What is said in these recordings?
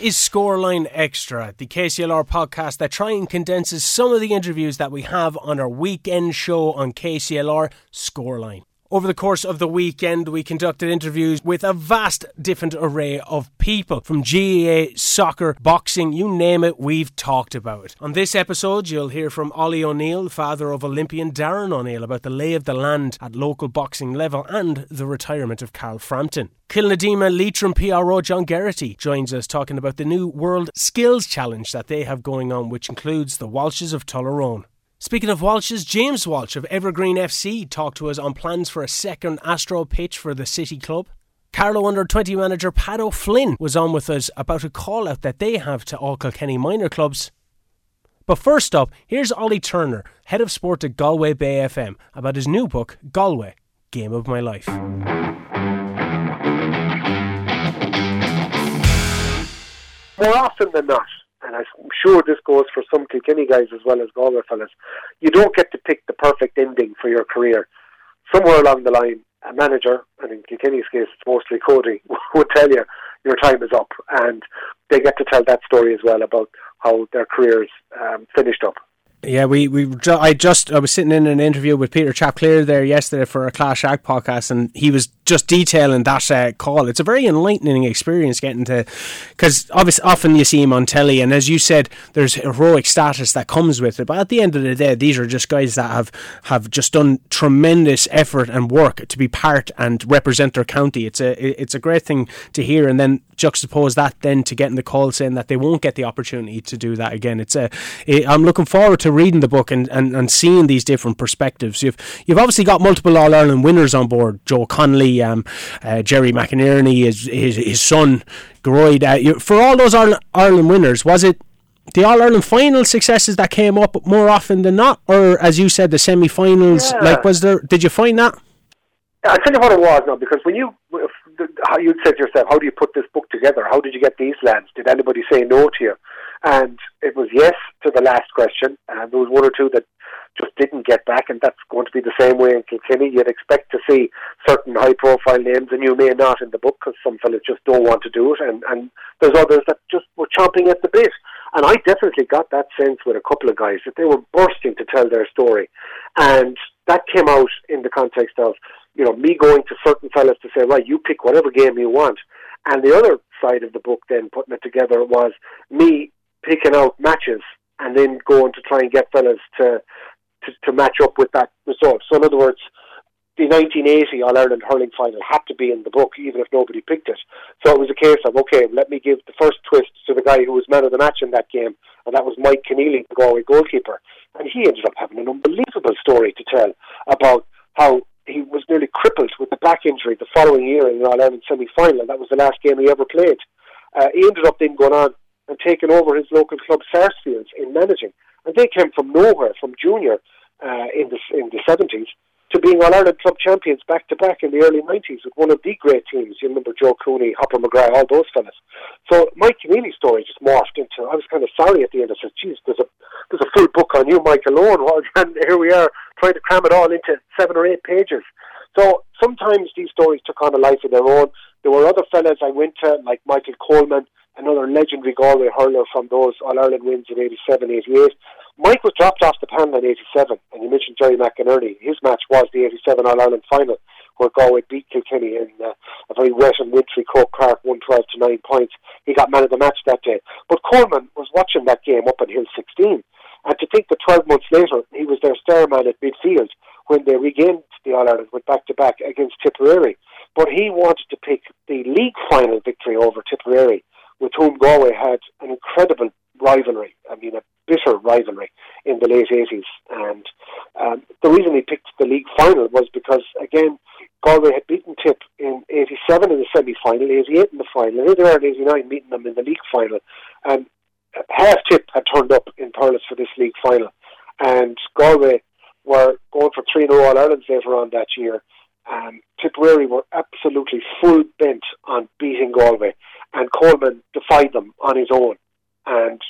Is Scoreline Extra, the KCLR podcast that try and condenses some of the interviews that we have on our weekend show on KCLR Scoreline. Over the course of the weekend, we conducted interviews with a vast different array of people from GAA, soccer, boxing, you name it, we've talked about it. On this episode, you'll hear from Ollie O'Neill, father of Olympian Darren O'Neill, about the lay of the land at local boxing level and the retirement of Carl Frampton. Kilnadima Leitrim PRO John Geraghty joins us talking about the new World Skills Challenge that they have going on, which includes the Walshes of Tullaroan. Speaking of Walshes, James Walsh of Evergreen FC talked to us on plans for a second Astro pitch for the City Club. Carlow under 20 manager Pat O'Flynn was on with us about a call out that they have to all Kilkenny minor clubs. But first up, here's Ollie Turner, head of sport at Galway Bay FM, about his new book, Galway Game of My Life. More often than not, and I'm sure this goes for some Kilkenny guys as well as Galway fellas, you don't get to pick the perfect ending for your career. Somewhere along the line, a manager, and in Kilkenny's case it's mostly Cody, would tell you your time is up, and they get to tell that story as well about how their careers um, finished up. Yeah, we, we I just I was sitting in an interview with Peter Chapclear there yesterday for a Clash Act podcast, and he was just detailing that uh, call. It's a very enlightening experience getting to, because obviously often you see him on telly, and as you said, there's heroic status that comes with it. But at the end of the day, these are just guys that have have just done tremendous effort and work to be part and represent their county. It's a it's a great thing to hear, and then juxtapose that then to getting the call saying that they won't get the opportunity to do that again. It's a it, I'm looking forward to reading the book and, and, and seeing these different perspectives. You've you've obviously got multiple All Ireland winners on board. Joe Connolly um, uh, Gerry McInerney, his, his, his son, Gearóid. Uh, for all those All Ireland winners, was it the All Ireland final successes that came up more often than not, or as you said, the semi finals? Yeah. Like, was there? Did you find that? I'll tell you what it was now, because when you, how you'd said to yourself, how do you put this book together? How did you get these lads? Did anybody say no to you? And it was yes to the last question, and there was one or two that just didn't get back, and that's going to be the same way in Kilkenny. You'd expect to see certain high-profile names, and you may not in the book because some fellas just don't want to do it, and and there's others that just were chomping at the bit. And I definitely got that sense with a couple of guys that they were bursting to tell their story, and that came out in the context of you know me going to certain fellas to say, right, you pick whatever game you want, and the other side of the book then putting it together was me picking out matches and then going to try and get fellas to to, to match up with that result. So, in other words, the 1980 All Ireland hurling final had to be in the book, even if nobody picked it. So it was a case of okay, let me give the first twist to the guy who was man of the match in that game, and that was Mike Conneely, the Galway goalkeeper. And he ended up having an unbelievable story to tell about how he was nearly crippled with a back injury the following year in the All Ireland semi final. and That was the last game he ever played. Uh, he ended up then going on and taking over his local club Sarsfields in managing. And they came from nowhere, from junior uh, in the in the seventies to being All Ireland club champions back to back in the early nineties with one of the great teams. You remember Joe Cooney, Hopper McGrath, all those fellas. So Mike Conneely's story just morphed into. I was kind of sorry at the end. I said, "Geez, there's a there's a full book on you, Mike alone." And here we are trying to cram it all into seven or eight pages. So sometimes these stories took on a life of their own. There were other fellas I went to, like Michael Coleman, another legendary Galway hurler from those All Ireland wins in 87, 88. Mike was dropped off the panel in 87, and you mentioned Gerry McInerney. His match was the 87 All Ireland final, where Galway beat Kilkenny in uh, a very wet and wintry Croke Park, 112 to 9 points. He got man of the match that day. But Coleman was watching that game up in Hill 16, and to think that 12 months later, he was their star man at midfield when they regained the All Ireland, went back to back against Tipperary. But he wanted to pick the league final victory over Tipperary with whom Galway had an incredible rivalry. I mean, a bitter rivalry in the late 80s. And um, the reason he picked the league final was because, again, Galway had beaten Tip in 87 in the semi final, 88 in the final, and in 89 meeting them in the league final. And half Tip had turned up in Thurles for this league final. And Galway were going for 3 0 All Irelands later on that year. Um, Tipperary were absolutely full bent on beating Galway and Coleman defied them on his own. And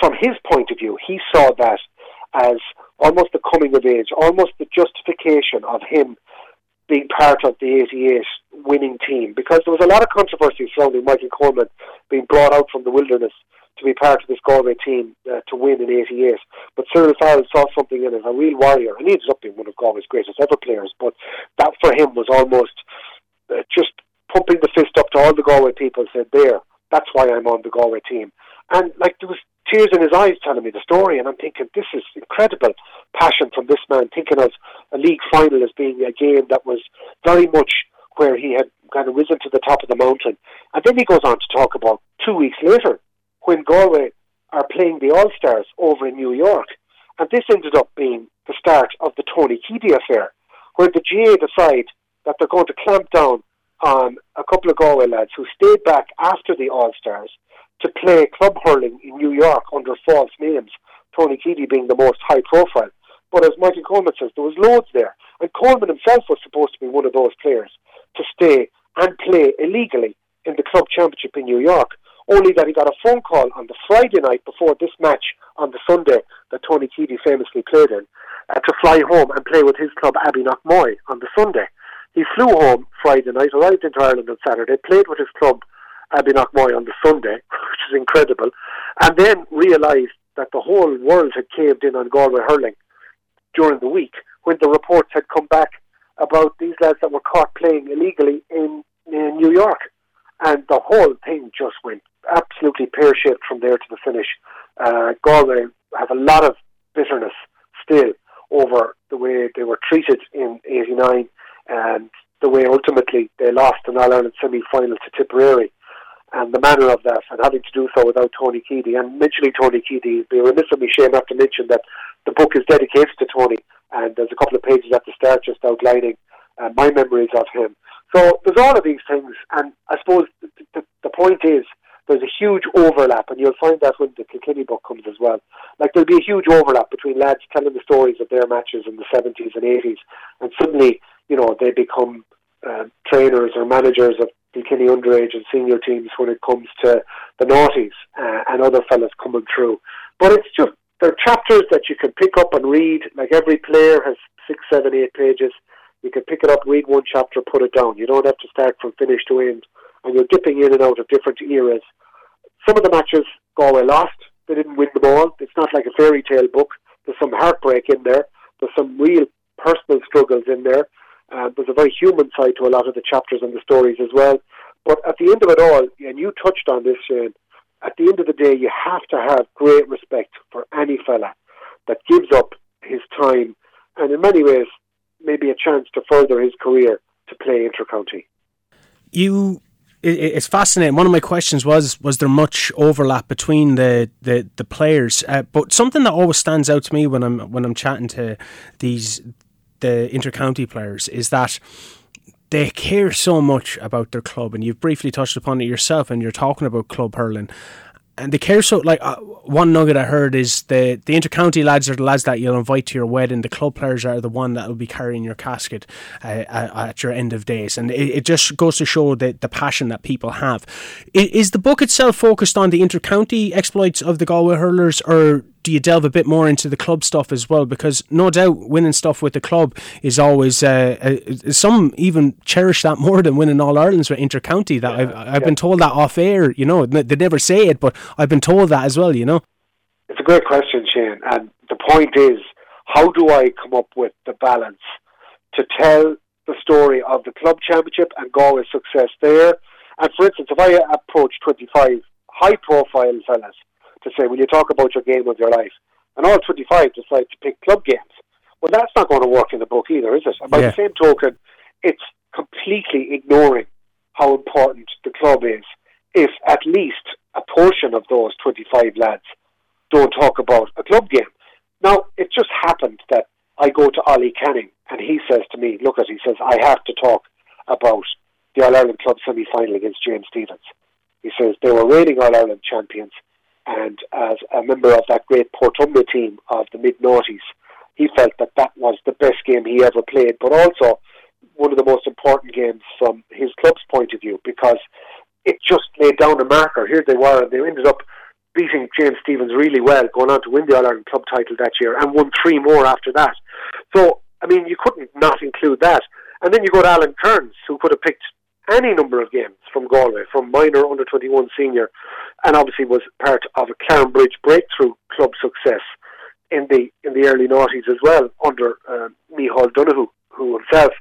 from his point of view, he saw that as almost the coming of age, almost the justification of him being part of the 88 winning team because there was a lot of controversy surrounding Michael Coleman being brought out from the wilderness to be part of this Galway team uh, to win in 88. But Cyril Farrell saw something in him, a real warrior, and he ended up being one of Galway's greatest ever players. But that for him was almost uh, just pumping the fist up to all the Galway people and said, there, that's why I'm on the Galway team. And like there was tears in his eyes telling me the story, and I'm thinking this is incredible passion from this man, thinking of a league final as being a game that was very much where he had kind of risen to the top of the mountain. And then he goes on to talk about two weeks later when Galway are playing the All Stars over in New York. And this ended up being the start of the Tony Keady affair, where the GAA decide that they're going to clamp down on a couple of Galway lads who stayed back after the All Stars to play club hurling in New York under false names, Tony Keady being the most high profile. But as Michael Coleman says, there was loads there. And Coleman himself was supposed to be one of those players to stay and play illegally in the club championship in New York. Only that he got a phone call on the Friday night before this match on the Sunday that Tony Keady famously played in uh, to fly home and play with his club Abbeyknockmoy on the Sunday. He flew home Friday night, arrived into Ireland on Saturday, played with his club Abbeyknockmoy on the Sunday, which is incredible, and then realised that the whole world had caved in on Galway hurling during the week when the reports had come back about these lads that were caught playing illegally in, in New York. And the whole thing just went absolutely pear shaped from there to the finish. Uh, Galway have a lot of bitterness still over the way they were treated in '89 and the way ultimately they lost an All Ireland semi final to Tipperary and the manner of that, and having to do so without Tony Keady. And mentioning Tony Keady, it'd be a remiss of me, Shane, not to mention that the book is dedicated to Tony, and there's a couple of pages at the start just outlining uh, my memories of him. So there's all of these things, and I suppose the, the, the point is there's a huge overlap, and you'll find that when the Kilkenny book comes as well. Like there'll be a huge overlap between lads telling the stories of their matches in the 70s and 80s, and suddenly, you know, they become uh, trainers or managers of Kilkenny underage and senior teams when it comes to the noughties uh, and other fellas coming through. But it's just there are chapters that you can pick up and read. Like every player has six, seven, eight pages. You can pick it up, read one chapter, put it down. You don't have to start from finish to end, and you're dipping in and out of different eras. Some of the matches Galway lost. They didn't win them all. It's not like a fairy tale book. There's some heartbreak in there. There's some real personal struggles in there. Uh, there's a very human side to a lot of the chapters and the stories as well. But at the end of it all, and you touched on this, Shane, at the end of the day, you have to have great respect for any fella that gives up his time and in many ways maybe a chance to further his career to play intercounty. You it's fascinating. One of my questions was: Was there much overlap between the the, the players? Uh, but something that always stands out to me when I'm when I'm chatting to these the intercounty players is that they care so much about their club, and you've briefly touched upon it yourself, and you're talking about club hurling. And they care so like uh, one nugget I heard is the the intercounty lads are the lads that you'll invite to your wedding. The club players are the one that will be carrying your casket uh, at your end of days, and it, it, just goes to show the the passion that people have. Is the book itself focused on the intercounty exploits of the Galway hurlers, or do you delve a bit more into the club stuff as well? Because no doubt winning stuff with the club is always uh, uh, some even cherish that more than winning All Ireland's with intercounty. That yeah, I've, I've yeah. been told that off air. You know, they never say it, but I've been told that as well. You know, it's a great question, Shane. And the point is, how do I come up with the balance to tell the story of the club championship and Galway's success there? And for instance, if I approach 25 high-profile fellas to say, will you talk about your game of your life? And all 25 decide to pick club games. Well, that's not going to work in the book either, is it? And by yeah. the same token, it's completely ignoring how important the club is if at least a portion of those 25 lads don't talk about a club game. Now, it just happened that I go to Ollie Canning and he says to me, look at, he says, I have to talk about the All Ireland Club semi final against James Stephens. He says they were reigning All Ireland champions. And as a member of that great Portumna team of the mid noughties, he felt that that was the best game he ever played, but also one of the most important games from his club's point of view because it just laid down a marker. Here they were, and they ended up beating James Stephens really well, going on to win the All Ireland club title that year, and won three more after that. So, I mean, you couldn't not include that. And then you go to Alan Kerins, who could have picked any number of games from Galway, from minor, under 21, senior, and obviously was part of a Clarenbridge breakthrough club success in the in the early noughties as well under uh, Micheál Donoghue, who himself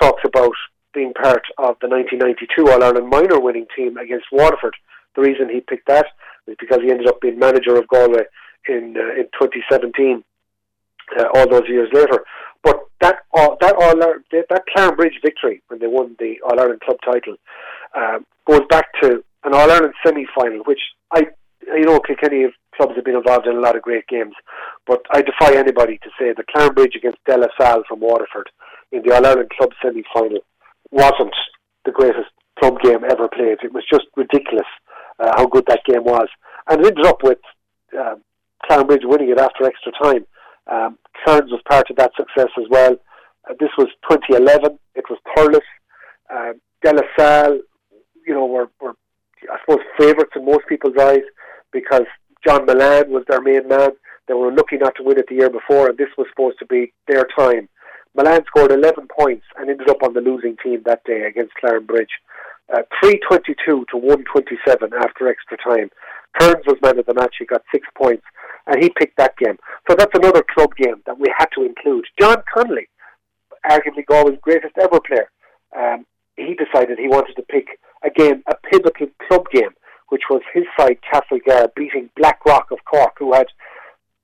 talks about being part of the 1992 All Ireland minor winning team against Waterford. The reason he picked that is because he ended up being manager of Galway in uh, in 2017, uh, all those years later. But that all, that all that Clarenbridge victory when they won the All Ireland club title uh, goes back to an All Ireland semi final, which I you know Kilkenny clubs have been involved in a lot of great games, but I defy anybody to say that Clarenbridge against De La Salle from Waterford in the All Ireland club semi final wasn't the greatest club game ever played. It was just ridiculous uh, how good that game was, and it ended up with um, winning it after extra time. Um, was part of that success as well. Uh, this was 2011. It was Thurles. Uh, De La Salle, you know, were, were I suppose favourites in most people's eyes because John Mullane was their main man. They were lucky not to win it the year before, and this was supposed to be their time. Mullane scored 11 points and ended up on the losing team that day against Clarenbridge. Uh, 322 to 127 after extra time. Kerins was man of the match. He got six points, and he picked that game. So that's another club game that we had to include. John Connolly, arguably Galway's greatest ever player, um, he decided he wanted to pick again a pivotal club game, which was his side Castlegar beating Blackrock of Cork, who had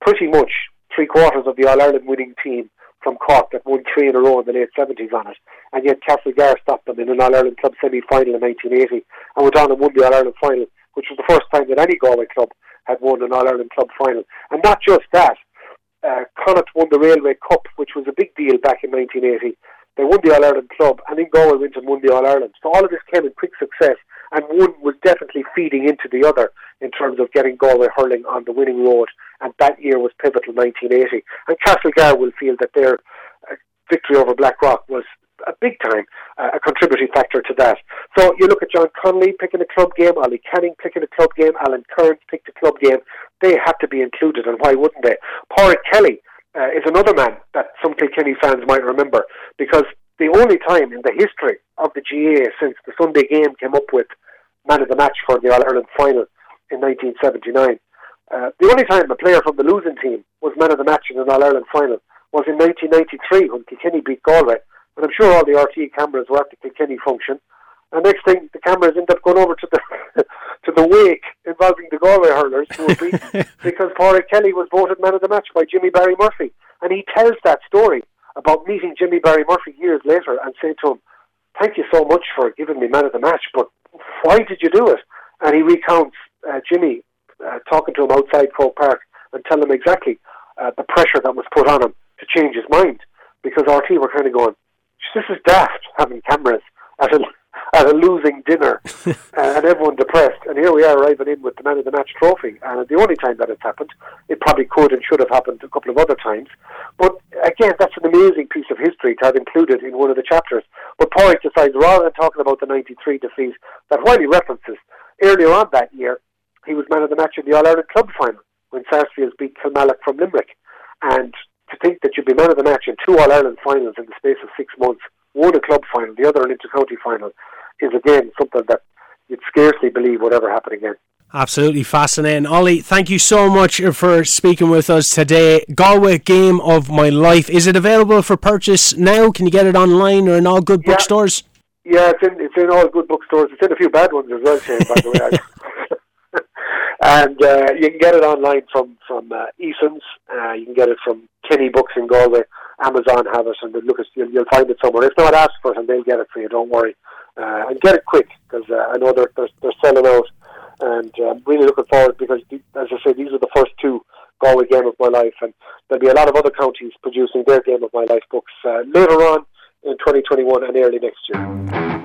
pretty much three quarters of the All Ireland winning team from Cork that won three in a row in the late 70s on it. And yet Castlegar stopped them in an All Ireland club semi final in 1980 and went on and won the All Ireland final, which was the first time that any Galway club had won an All Ireland club final. And not just that, uh, Connacht won the Railway Cup, which was a big deal back in 1980. They won the All Ireland club, and then Galway went and won the All Ireland. So all of this came in quick success, and one was definitely feeding into the other in terms of getting Galway hurling on the winning road. And that year was pivotal, 1980. And Castlegar will feel that their uh, victory over Blackrock was a big time uh, a contributing factor to that. So you look at John Connolly picking a club game, Ollie Canning picking a club game, Alan Kerins picked a club game. They had to be included, and why wouldn't they? Pádraig Kelly uh, is another man that some Kilkenny fans might remember because the only time in the history of the GAA since the Sunday game came up with man of the match for the All Ireland final in 1979. Uh, the only time a player from the losing team was man of the match in an All Ireland final was in 1993 when Kilkenny beat Galway. And I'm sure all the RTE cameras were at the Kilkenny function. And next thing, the cameras end up going over to the to the wake involving the Galway hurlers who were beaten because Pádraig Kelly was voted man of the match by Jimmy Barry Murphy, and he tells that story about meeting Jimmy Barry Murphy years later and saying to him, "Thank you so much for giving me man of the match, but why did you do it?" And he recounts uh, Jimmy uh, talking to him outside Croke Park and telling him exactly uh, the pressure that was put on him to change his mind because RT were kind of going, "This is daft having cameras at a at a losing dinner uh, and everyone depressed. And here we are arriving in with the man of the match trophy. And the only time that it's happened, it probably could and should have happened a couple of other times. But again, that's an amazing piece of history to have included in one of the chapters. But Pádraig decides, rather than talking about the 93 defeat, that while he references earlier on that year, he was man of the match in the All Ireland Club final when Sarsfields beat Kilmallock from Limerick. And to think that you'd be man of the match in two All Ireland finals in the space of six months one a club final, the other an inter-county final, is again something that you'd scarcely believe would ever happen again. Absolutely fascinating. Ollie, thank you so much for speaking with us today. Galway Game of My Life. Is it available for purchase now? Can you get it online or in all good yeah. bookstores? Yeah, it's in, it's in all good bookstores. It's in a few bad ones as well, Shane, by the way. and uh, you can get it online from, from uh, Eason's. Uh, you can get it from Kenny Books in Galway. Amazon have it, and look, you'll, you'll find it somewhere. If not, ask for it, and they'll get it for you. Don't worry, uh, and get it quick because uh, I know they're, they're they're selling out, and I'm um, really looking forward because, as I say, these are the first two Galway Game of My Life, and there'll be a lot of other counties producing their Game of My Life books uh, later on in 2021 and early next year.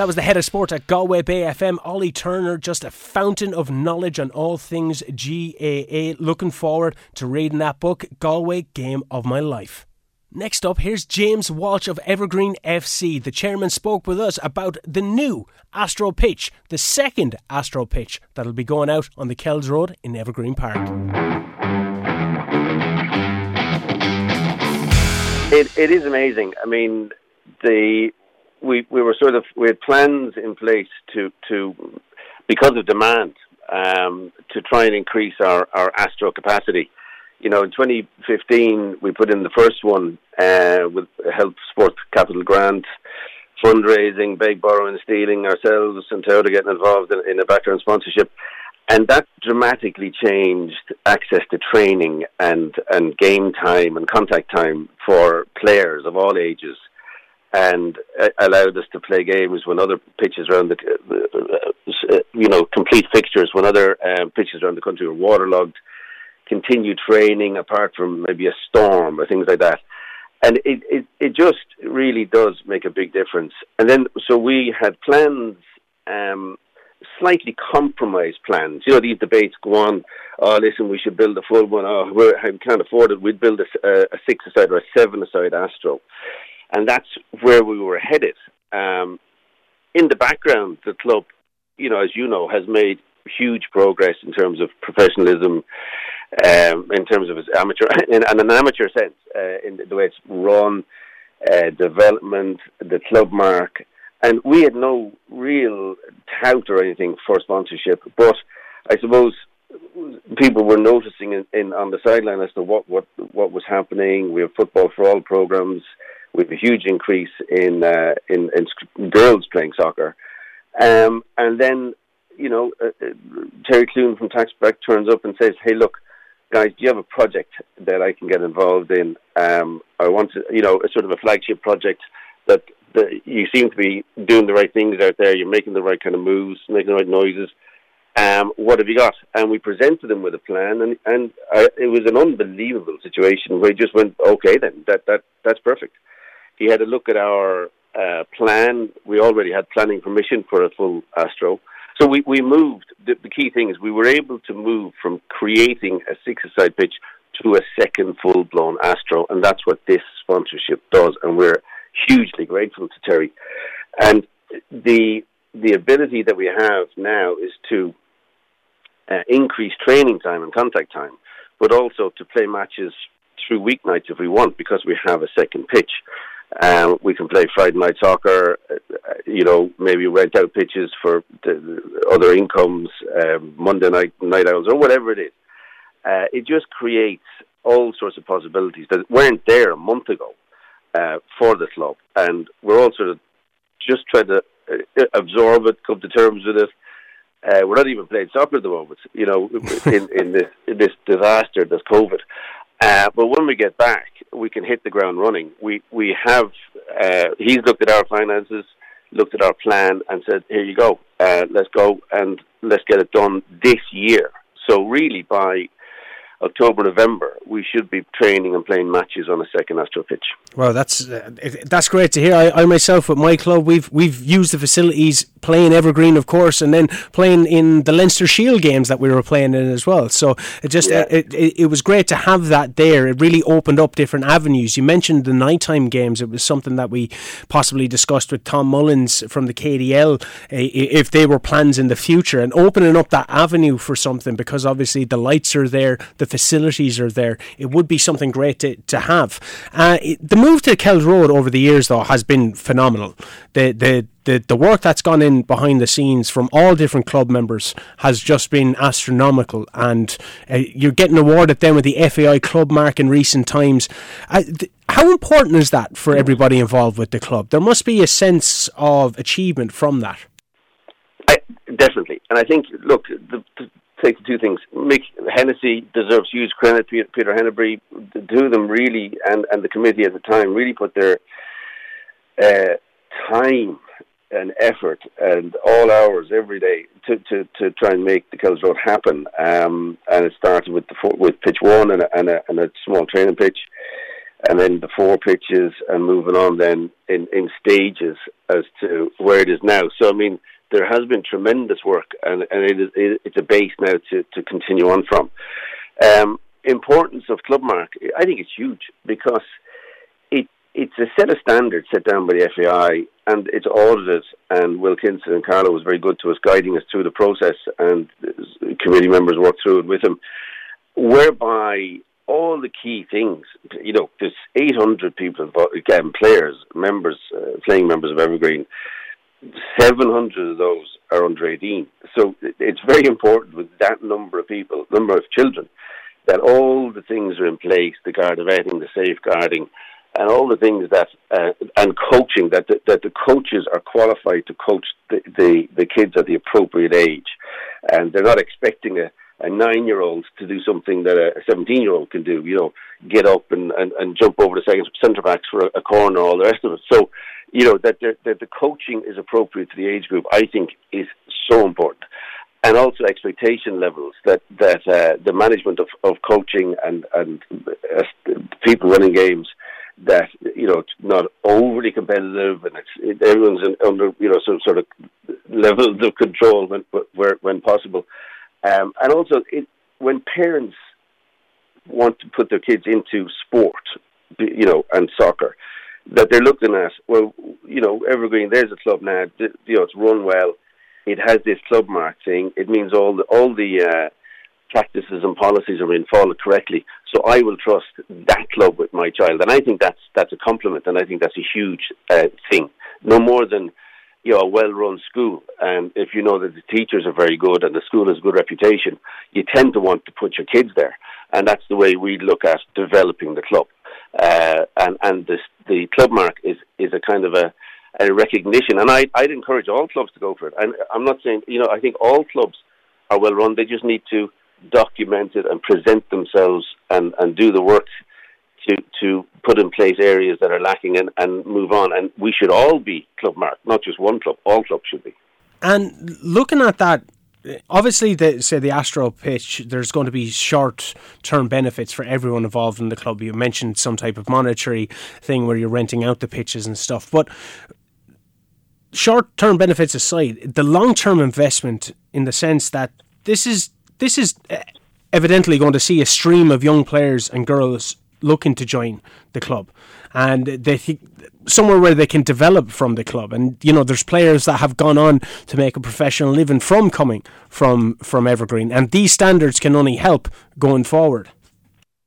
That was the head of sport at Galway Bay FM, Ollie Turner, just a fountain of knowledge on all things GAA. Looking forward to reading that book, Galway Game of My Life. Next up, here's James Walsh of Evergreen FC. The chairman spoke with us about the new Astro Pitch, the second Astro Pitch that'll be going out on the Kells Road in Evergreen Park. It, it is amazing. I mean, the we we were sort of we had plans in place to to because of demand um, to try and increase our our astro capacity. You know, in 2015 we put in the first one uh, with Help Sports Capital Grant fundraising, big borrowing, stealing ourselves, and Toyota getting involved in, in a background sponsorship. And that dramatically changed access to training and, and game time and contact time for players of all ages and uh, allowed us to play games when other pitches around the, uh, you know, complete fixtures when other um, pitches around the country were waterlogged. Continued training apart from maybe a storm or things like that and it, it, it just really does make a big difference. And then, so we had plans, um, slightly compromised plans. You know, these debates go on. Oh, listen, we should build a full one. Oh, we can't afford it. We'd build a, a six-a-side or a seven-a-side Astro, and that's where we were headed. Um, in the background, the club, you know, as you know, has made huge progress in terms of professionalism um, in terms of its amateur, in, in an amateur sense, uh, in the way it's run, uh, development, the club mark, and we had no real tout or anything for sponsorship. But I suppose people were noticing in, in on the sideline as to what, what what was happening. We have football for all programs. We have a huge increase in uh, in, in girls playing soccer, um, and then you know uh, uh Terry Clune from Taxback turns up and says, "Hey, look." guys, do you have a project that I can get involved in? Um, I want to, you know, a sort of a flagship project that, that you seem to be doing the right things out there. You're making the right kind of moves, making the right noises. Um, what have you got? And we presented him with a plan, and and I, it was an unbelievable situation where he just went, okay, then that that that's perfect. He had a look at our uh, plan. We already had planning permission for a full Astro. So we, we moved. The, the key thing is we were able to move from creating a six-a-side pitch to a second full-blown Astro, and that's what this sponsorship does. And we're hugely grateful to Terry. And the the ability that we have now is to uh, increase training time and contact time, but also to play matches through weeknights if we want because we have a second pitch. Um, we can play Friday night soccer, uh, you know, maybe rent out pitches for other incomes, um, Monday night night owls or whatever it is. Uh, it just creates all sorts of possibilities that weren't there a month ago uh, for the club, and we're all sort of just trying to uh, absorb it, come to terms with it. Uh, we're not even playing soccer at the moment, you know, in, in this in this disaster that's COVID. Uh, but when we get back, we can hit the ground running. We we have uh, he's looked at our finances, looked at our plan, and said, "Here you go, uh, let's go and let's get it done this year." So really, by October, November, we should be training and playing matches on a second Astro pitch. Well, that's uh, that's great to hear. I, I, myself, at my club, we've we've used the facilities playing Evergreen, of course, and then playing in the Leinster Shield games that we were playing in as well. So it just yeah. it, it, it, was great to have that there. It really opened up different avenues. You mentioned the nighttime games. It was something that we possibly discussed with Tom Mullins from the KDL if they were plans in the future and opening up that avenue for something because obviously the lights are there, the facilities are there. It would be something great to, to have. Uh, the move to Kells Road over the years, though, has been phenomenal. The, the, the, the work that's gone in behind the scenes from all different club members has just been astronomical. And uh, you're getting awarded then with the FAI Club Mark in recent times. Uh, th- how important is that for everybody involved with the club? There must be a sense of achievement from that. I, definitely, and I think look, the, the, take the two things. Mick Hennessy deserves huge credit. Peter Hennebury, the two of them really, and, and the committee at the time really put their uh, time and effort and all hours every day to, to, to try and make the Kells Road happen. Um, and it started with the four, with pitch one and a, and, a, and a small training pitch, and then the four pitches, and moving on then in, in stages as to where it is now. So I mean there has been tremendous work, and, and it is, it's a base now to, to continue on from. Um, importance of Clubmark, I think it's huge because it it's a set of standards set down by the FAI, and it's audited. And Wilkinson and Carlow was very good to us, guiding us through the process, and committee members worked through it with him, whereby all the key things. You know, there's 800 people, again, players, members, uh, playing members of Evergreen. 700 of those are under 18. So it's very important with that number of people, number of children, that all the things are in place the Garda vetting, the safeguarding, and all the things that uh, and coaching that the, that the coaches are qualified to coach the, the, the kids at the appropriate age, and they're not expecting a, a nine year old to do something that a 17 year old can do. You know, get up and, and, and jump over the second centre backs for a, a corner, all the rest of it. So, you know that that the coaching is appropriate to the age group. I think is so important and also expectation levels that that uh, the management of, of coaching and and uh, people running games that you know it's not overly competitive and it's it, everyone's under you know some sort of levels of control when where, when possible, um, and also it, when parents want to put their kids into sport, you know, and soccer, that they're looking at well, you know, Evergreen. There's a club now. You know, it's run well. It has this club mark thing. It means all the all the uh, practices and policies are being followed correctly. So I will trust that club with my child, and I think that's that's a compliment, and I think that's a huge uh, thing. No more than you know a well-run school, and if you know that the teachers are very good and the school has a good reputation, you tend to want to put your kids there, and that's the way we look at developing the club. Uh, and and this, the club mark is is a kind of a a recognition, and I I'd encourage all clubs to go for it. And I'm not saying you know I think all clubs are well run. They just need to document it and present themselves and, and do the work to to put in place areas that are lacking and, and move on. And we should all be club marked, not just one club. All clubs should be. And looking at that, obviously, the, say the Astro pitch, there's going to be short term benefits for everyone involved in the club. You mentioned some type of monetary thing where you're renting out the pitches and stuff, but. Short term benefits aside, the long term investment in the sense that this is this is uh, evidently going to see a stream of young players and girls looking to join the club, and they think somewhere where they can develop from the club. And you know, there's players that have gone on to make a professional living from coming from from Evergreen, and these standards can only help going forward.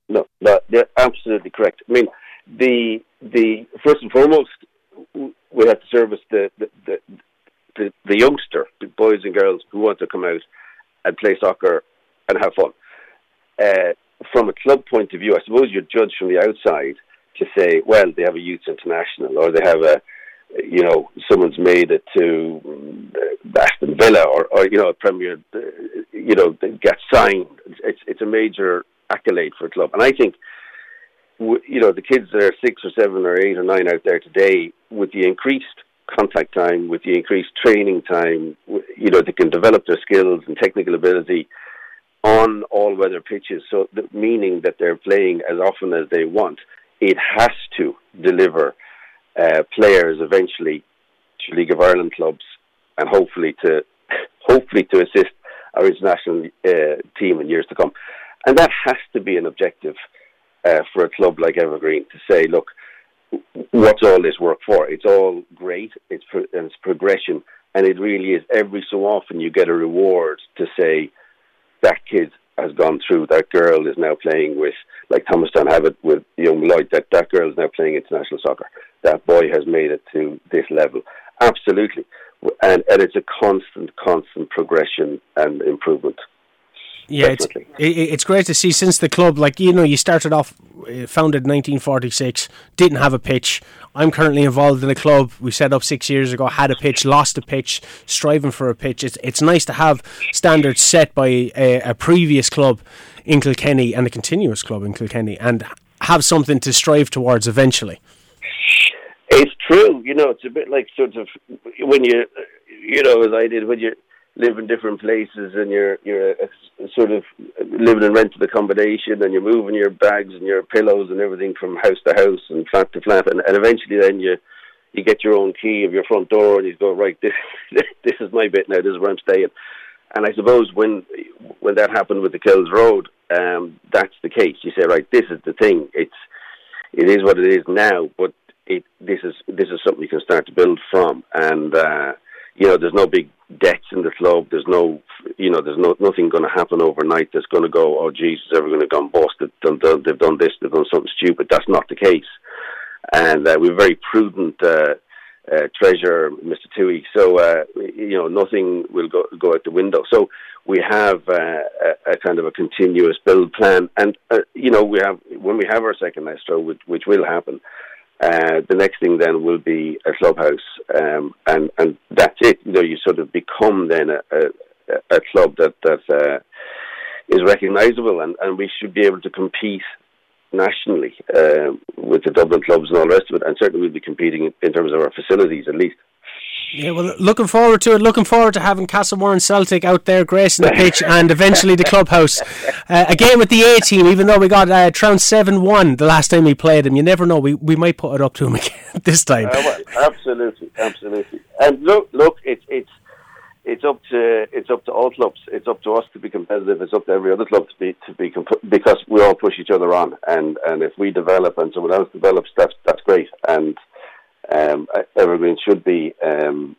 No, no, they're absolutely correct. I mean, the the first and foremost, we have to service the the, the the, the youngster, the boys and girls who want to come out and play soccer and have fun. Uh, from a club point of view, I suppose you're judged from the outside to say, well, they have a youth international, or they have a, you know, someone's made it to uh, Aston Villa, or, or you know, a Premier, uh, you know, they get signed. It's it's a major accolade for a club, and I think, you know, the kids that are six or seven or eight or nine out there today, with the increased contact time, with the increased training time, you know, they can develop their skills and technical ability on all weather pitches. So, the, meaning that they're playing as often as they want, it has to deliver uh, players eventually to League of Ireland clubs and hopefully to hopefully to assist our international uh, team in years to come. And that has to be an objective uh, for a club like Evergreen to say, look, what's all this work for? It's all great. It's pro- it's progression, and it really is. Every so often, you get a reward to say that kid has gone through. That girl is now playing with, like Thomastown have it with young Lloyd. That that girl is now playing international soccer. That boy has made it to this level. Absolutely, and and it's a constant, constant progression and improvement. Yeah, it's, it's great to see since the club, like, you know, you started off, uh, founded in 1946, didn't have a pitch. I'm currently involved in a club we set up six years ago, had a pitch, lost a pitch, striving for a pitch. It's, it's nice to have standards set by a, a previous club in Kilkenny and a continuous club in Kilkenny and have something to strive towards eventually. It's true, you know, it's a bit like sort of when you, you know, as I did, when you live in different places and you're you're a, a sort of living in rented accommodation and you're moving your bags and your pillows and everything from house to house and flat to flat. And, and eventually then you you get your own key of your front door and you go right this this is my bit now this is where I'm staying. And I suppose when when that happened with the Kells Road um, that's the case. You say right this is the thing. It's it is what it is now but it this is this is something you can start to build from. And uh, you know, there's no big debts in the club. There's no, you know, there's no nothing going to happen overnight that's going to go, oh, Jesus, ever going to go bust. They've done, done, they've done this, they've done something stupid. That's not the case. And uh, we're very prudent uh, uh, treasurer, Mr. Tui. So, uh, you know, nothing will go, go out the window. So we have uh, a, a, kind of a continuous build plan. And, uh, you know, we have, when we have our second Astro, which, which will happen, uh, the next thing then will be a clubhouse, um, and and that's it. You know, you sort of become then a, a, a club that that uh, is recognisable, and, and we should be able to compete nationally uh, with the Dublin clubs and all the rest of it, and certainly we'll be competing in, in terms of our facilities at least. Yeah, well, looking forward to it. Looking forward to having Castlemoran Celtic out there gracing the pitch and eventually the clubhouse. Uh, again with the A team, even though we got uh, Troun 7 1 the last time we played them, you never know. We we might put it up to them again this time. Uh, well, absolutely, absolutely. And look, look, it's it's it's up to it's up to all clubs. It's up to us to be competitive. It's up to every other club to be to be comp- because we all push each other on. And and if we develop and someone else develops, that's that's great. And um, Evergreen should be um,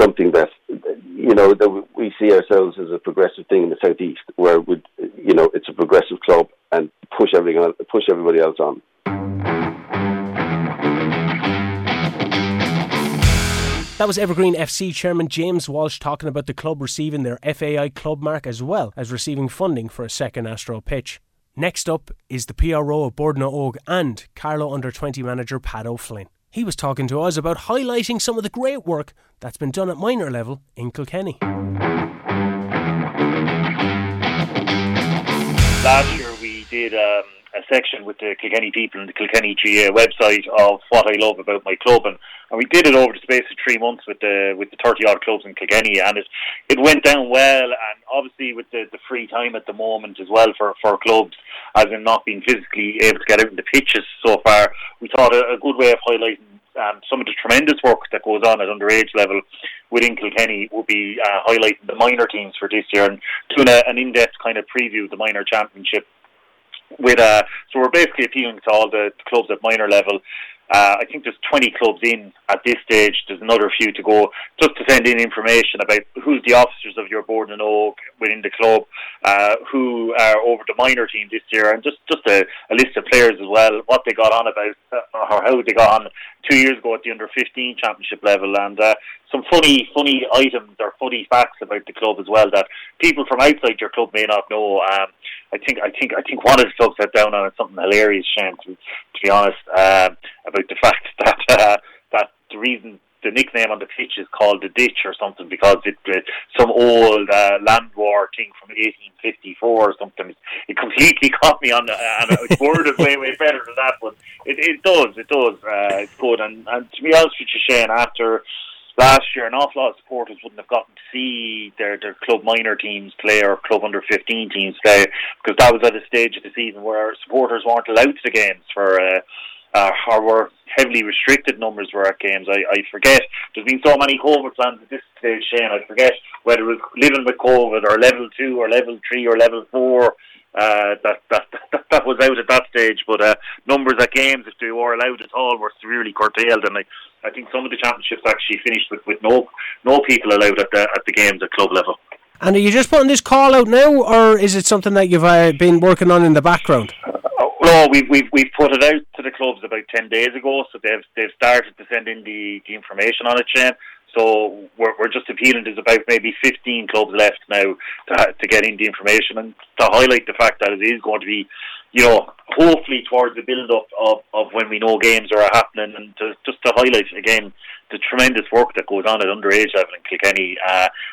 something that you know that we see ourselves as a progressive thing in the southeast, where we, you know it's a progressive club and push everything on, push everybody else on. That was Evergreen FC chairman James Walsh talking about the club receiving their FAI club mark as well as receiving funding for a second Astro pitch. Next up is the PRO of Bord na nÓg and Carlow under 20 manager Pat O'Flynn. He was talking to us about highlighting some of the great work that's been done at minor level in Kilkenny. Last year we did um, a section with the Kilkenny people and the Kilkenny GAA website of what I love about my club, and, and we did it over the space of three months with the with the thirty odd clubs in Kilkenny, and it it went down well. And obviously with the, the free time at the moment as well for for clubs, as in not being physically able to get out in the pitches so far, we thought a, a good way of highlighting um, some of the tremendous work that goes on at underage level within Kilkenny will be uh, highlighting the minor teams for this year and doing a, an in-depth kind of preview of the minor championship with uh, so we're basically appealing to all the clubs at minor level. Uh, I think there's 20 clubs in at this stage. There's another few to go. Just to send in information about who's the officers of your Bord na nÓg within the club, uh, who are over the minor team this year, and just just a, a list of players as well, what they got on about, uh, or how they got on two years ago at the under 15 championship level, and uh, some funny, funny items or funny facts about the club as well that people from outside your club may not know. Um, I think, I think, I think one of the clubs set down on it something hilarious, Shane. To, to be honest, um, about the fact that uh, that the reason the nickname on the pitch is called the ditch or something because it uh, some old uh, land war thing from 1854 or something. It completely caught me on the and it's worded way way better than that, but it, it does it does uh, it's good. And, and to be honest with you, Shane, after last year, an awful lot of supporters wouldn't have gotten to see their, their club minor teams play or club under 15 teams play because that was at a stage of the season where supporters weren't allowed to the games for uh, uh, or were heavily restricted numbers were at games. I, I forget. There's been so many COVID plans at this stage, Shane. I forget whether it was living with COVID or level two or level three or level four. Uh, that, that that that was out at that stage, but uh, numbers at games, if they were allowed at all, were severely curtailed, and I, I think some of the championships actually finished with, with no no people allowed at the at the games at club level. And are you just putting this call out now, or is it something that you've uh, been working on in the background? We've we've we've put it out to the clubs about ten days ago, so they've they've started to send in the, the information on it, Shane. So we're we're just appealing. There's about maybe fifteen clubs left now to to get in the information and to highlight the fact that it is going to be, you know, hopefully towards the build up of, of when we know games are happening, and to, just to highlight again the tremendous work that goes on at underage level in Kilkenny.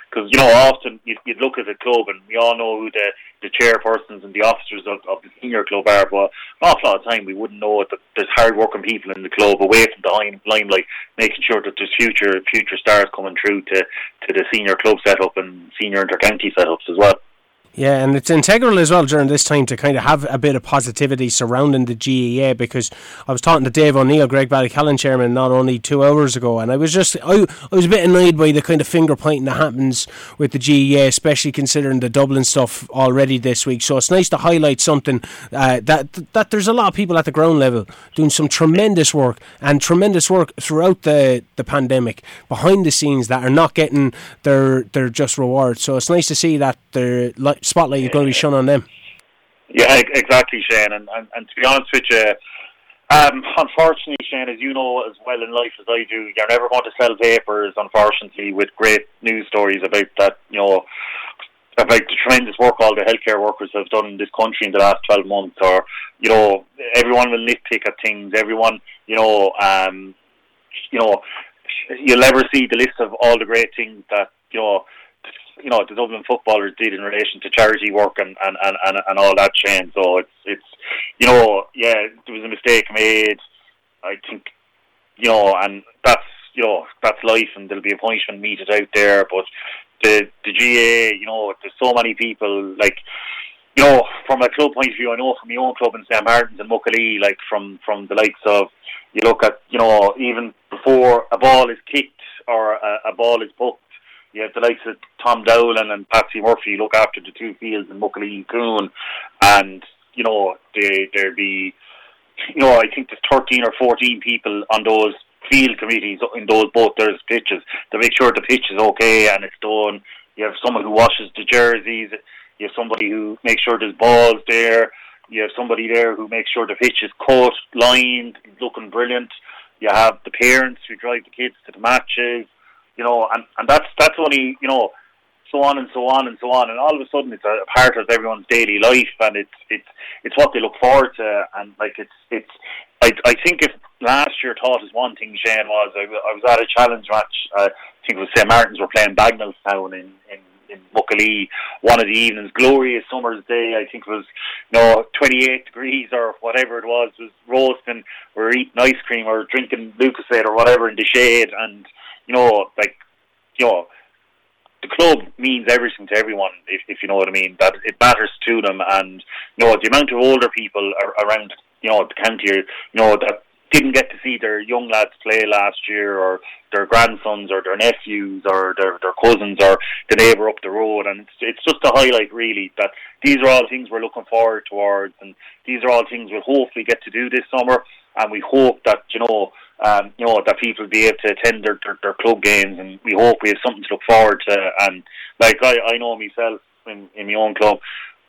Because uh, you know, often you, you look at a club, and we all know who the the chairpersons and the officers of, of the senior club are. But an awful lot of time we wouldn't know that there's hard working people in the club away from the limelight, making sure that there's future future stars coming through to to the senior club setup and senior intercounty setups as well. Yeah, and it's integral as well during this time to kind of have a bit of positivity surrounding the GAA because I was talking to Dave O'Neill, Graigue-Ballycallan chairman, not only two hours ago, and I was just I, I was a bit annoyed by the kind of finger pointing that happens with the GAA, especially considering the Dublin stuff already this week. So it's nice to highlight something uh, that that there's a lot of people at the ground level doing some tremendous work and tremendous work throughout the the pandemic behind the scenes that are not getting their their just reward. So it's nice to see that they're like spotlight is going to be shone on them. Yeah, exactly, Shane. And, and, and to be honest with you, um, unfortunately, Shane, as you know as well in life as I do, you're never going to sell papers, unfortunately, with great news stories about that, you know, about the tremendous work all the healthcare workers have done in this country in the last 12 months, or, you know, everyone will nitpick at things. Everyone, you know, um, you know, you'll never see the list of all the great things that, you know, you know the Dublin footballers did in relation to charity work and and, and, and, and all that chain. So it's it's you know yeah there was a mistake made. I think you know and that's you know that's life and there'll be a punishment meted out there. But the the GAA you know there's so many people like you know, from a club point of view, I know from my own club in St Martin's and Muckalee, like from from the likes of, you look at, you know, even before a ball is kicked or a, a ball is booked, you have the likes of Tom Dowling and Patsy Murphy look after the two fields in Muckalee and Coon, and you know they there be, you know I think there's 13 or 14 people on those field committees in those both those pitches to make sure the pitch is okay and it's done. You have someone who washes the jerseys. You have somebody who makes sure there's balls there. You have somebody there who makes sure the pitch is cut, lined, looking brilliant. You have the parents who drive the kids to the matches you know, and, and that's that's only, you know, so on and so on and so on, and all of a sudden it's a part of everyone's daily life, and it's it's it's what they look forward to, and like it's it's. I I think if last year taught us one thing, Shane was I, I was at a challenge match. Uh, I think it was St Martin's were playing Bagnallstown in in in Muckalee one of the evenings, glorious summer's day. I think it was, you know, 28 degrees or whatever it was. Was roasting, we are eating ice cream or drinking Lucozade or whatever in the shade, and you know, like, you know, the club means everything to everyone, if, if you know what I mean. That it matters to them, and you know the amount of older people around, you know, the county, you know, that didn't get to see their young lads play last year, or their grandsons, or their nephews, or their their cousins, or the neighbour up the road, and it's it's just a highlight really that these are all things we're looking forward towards, and these are all things we'll hopefully get to do this summer, and we hope that you know um, you know, that people be able to attend their, their, their club games, and we hope we have something to look forward to. And like I, I know myself in, in my own club,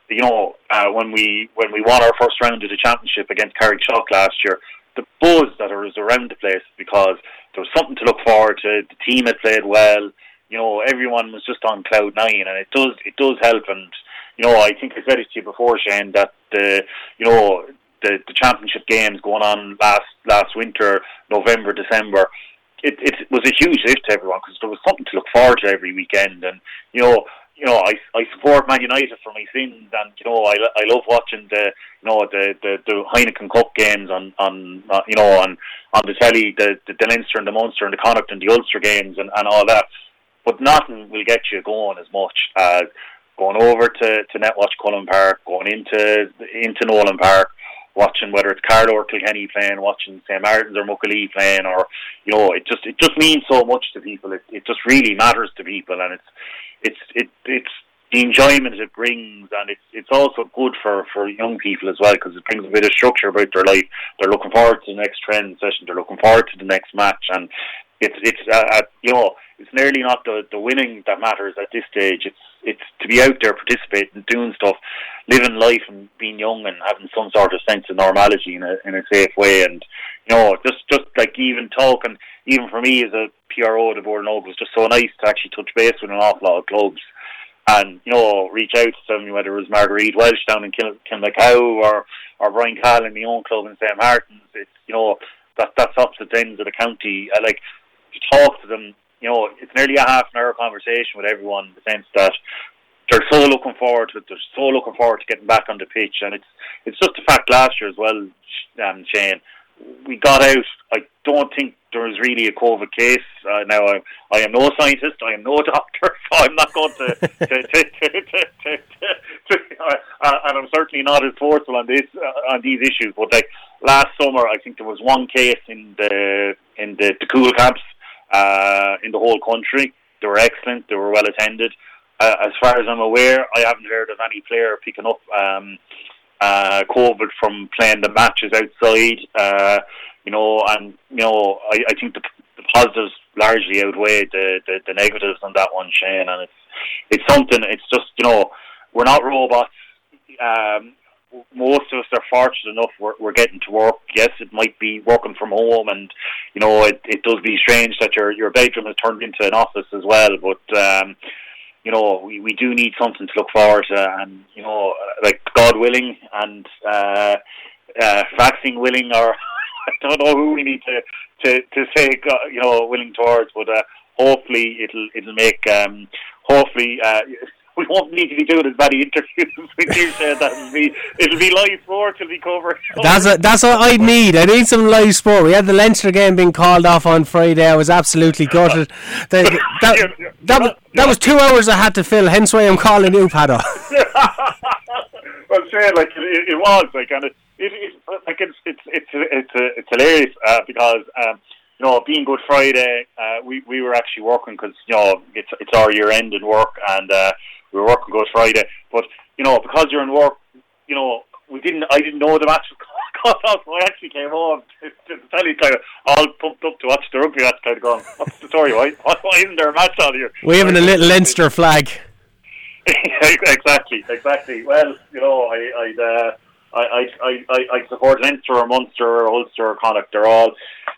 you know, uh, when we when we won our first round of the championship against Carrickshock last year, the buzz that was around the place because there was something to look forward to. The team had played well. You know, everyone was just on cloud nine, and it does it does help. And you know, I think I said it to you before, Shane, that the you know the, the championship games going on last last winter, November, December, it, it was a huge lift to everyone because there was something to look forward to every weekend. And you know, you know, I I support Man United for my sins, and you know, I I love watching the you know the the, the Heineken Cup games on on uh, you know on on the telly, the, the the Leinster and the Munster and the Connacht and the Ulster games and and all that. But nothing will get you going as much as going over to to Netwatch Cullen Park, going into into Nowlan Park watching whether it's Carlow or Kilkenny playing, watching St Martin's or Muckalee playing, or you know, it just it just means so much to people. It it just really matters to people, and it's it's it it's the enjoyment it brings, and it's it's also good for for young people as well because it brings a bit of structure about their life. They're looking forward to the next training session. They're looking forward to the next match, and it's it's uh, uh, you know it's nearly not the the winning that matters at this stage. It's it's to be out there participating, doing stuff, living life, and being young and having some sort of sense of normality in a in a safe way. And you know, just just like even talking, even for me as a PRO, the board of was just so nice to actually touch base with an awful lot of clubs. And you know, reach out to them, whether it was Marguerite Welsh down in Kil- Kilmacow or or Brian Call in my own club in St Martin's. It's you know that that's up opposite ends of the county. I like to talk to them you know, it's nearly a half an hour conversation with everyone in the sense that they're so looking forward to it. They're so looking forward to getting back on the pitch, and it's it's just a fact last year as well, um, Shane, we got out. I don't think there was really a COVID case. Uh, now, I, I am no scientist, I am no doctor, so I'm not going to, to, to, to, to uh, and I'm certainly not as forceful on this uh, on these issues. But like last summer, I think there was one case in the in the, the Cúl Camps uh, in the whole country. They were excellent. They were well attended. Uh, as far as I'm aware, I haven't heard of any player picking up um, uh, COVID from playing the matches outside. Uh, you know, and you know, I, I think the, the positives largely outweigh the, the, the negatives on that one, Shane. And it's it's something. It's just you know, we're not robots. Um, most of us are fortunate enough we're, we're getting to work. Yes, it might be working from home, and you know it, it does be strange that your your bedroom has turned into an office as well. But um, you know we, we do need something to look forward to, and you know like God willing and uh, uh, vaccine willing, or I don't know who we need to to to say you know willing towards, but uh, hopefully it'll it'll make um, hopefully. Uh, we won't need to be doing as many interviews with you, said that it'll be it'll be live sport till we cover. That's a, that's what I need. I need some live sport. We had the Leinster game being called off on Friday. I was absolutely gutted. The, that, that, was, that was two hours I had to fill. Hence why I'm calling you, Paddo. well, Shane, like it, it, was like, and it, it, it like it's it's it's it's, it's hilarious uh, because. Um, you know, being Good Friday, uh, we we were actually working because you know it's it's our year end in work, and uh, we were working Good Friday. But you know, because you're in work, you know, we didn't. I didn't know the match was caught off, so I actually came home to, to tell you kind of all pumped up to watch the rugby. That's kind of going. What's the story? Why, why isn't there a match on here? We having a little Leinster flag. exactly, exactly. Well, you know, I, I'd. Uh, I, I, I, I support Leinster or Munster or Ulster or Connacht. They're all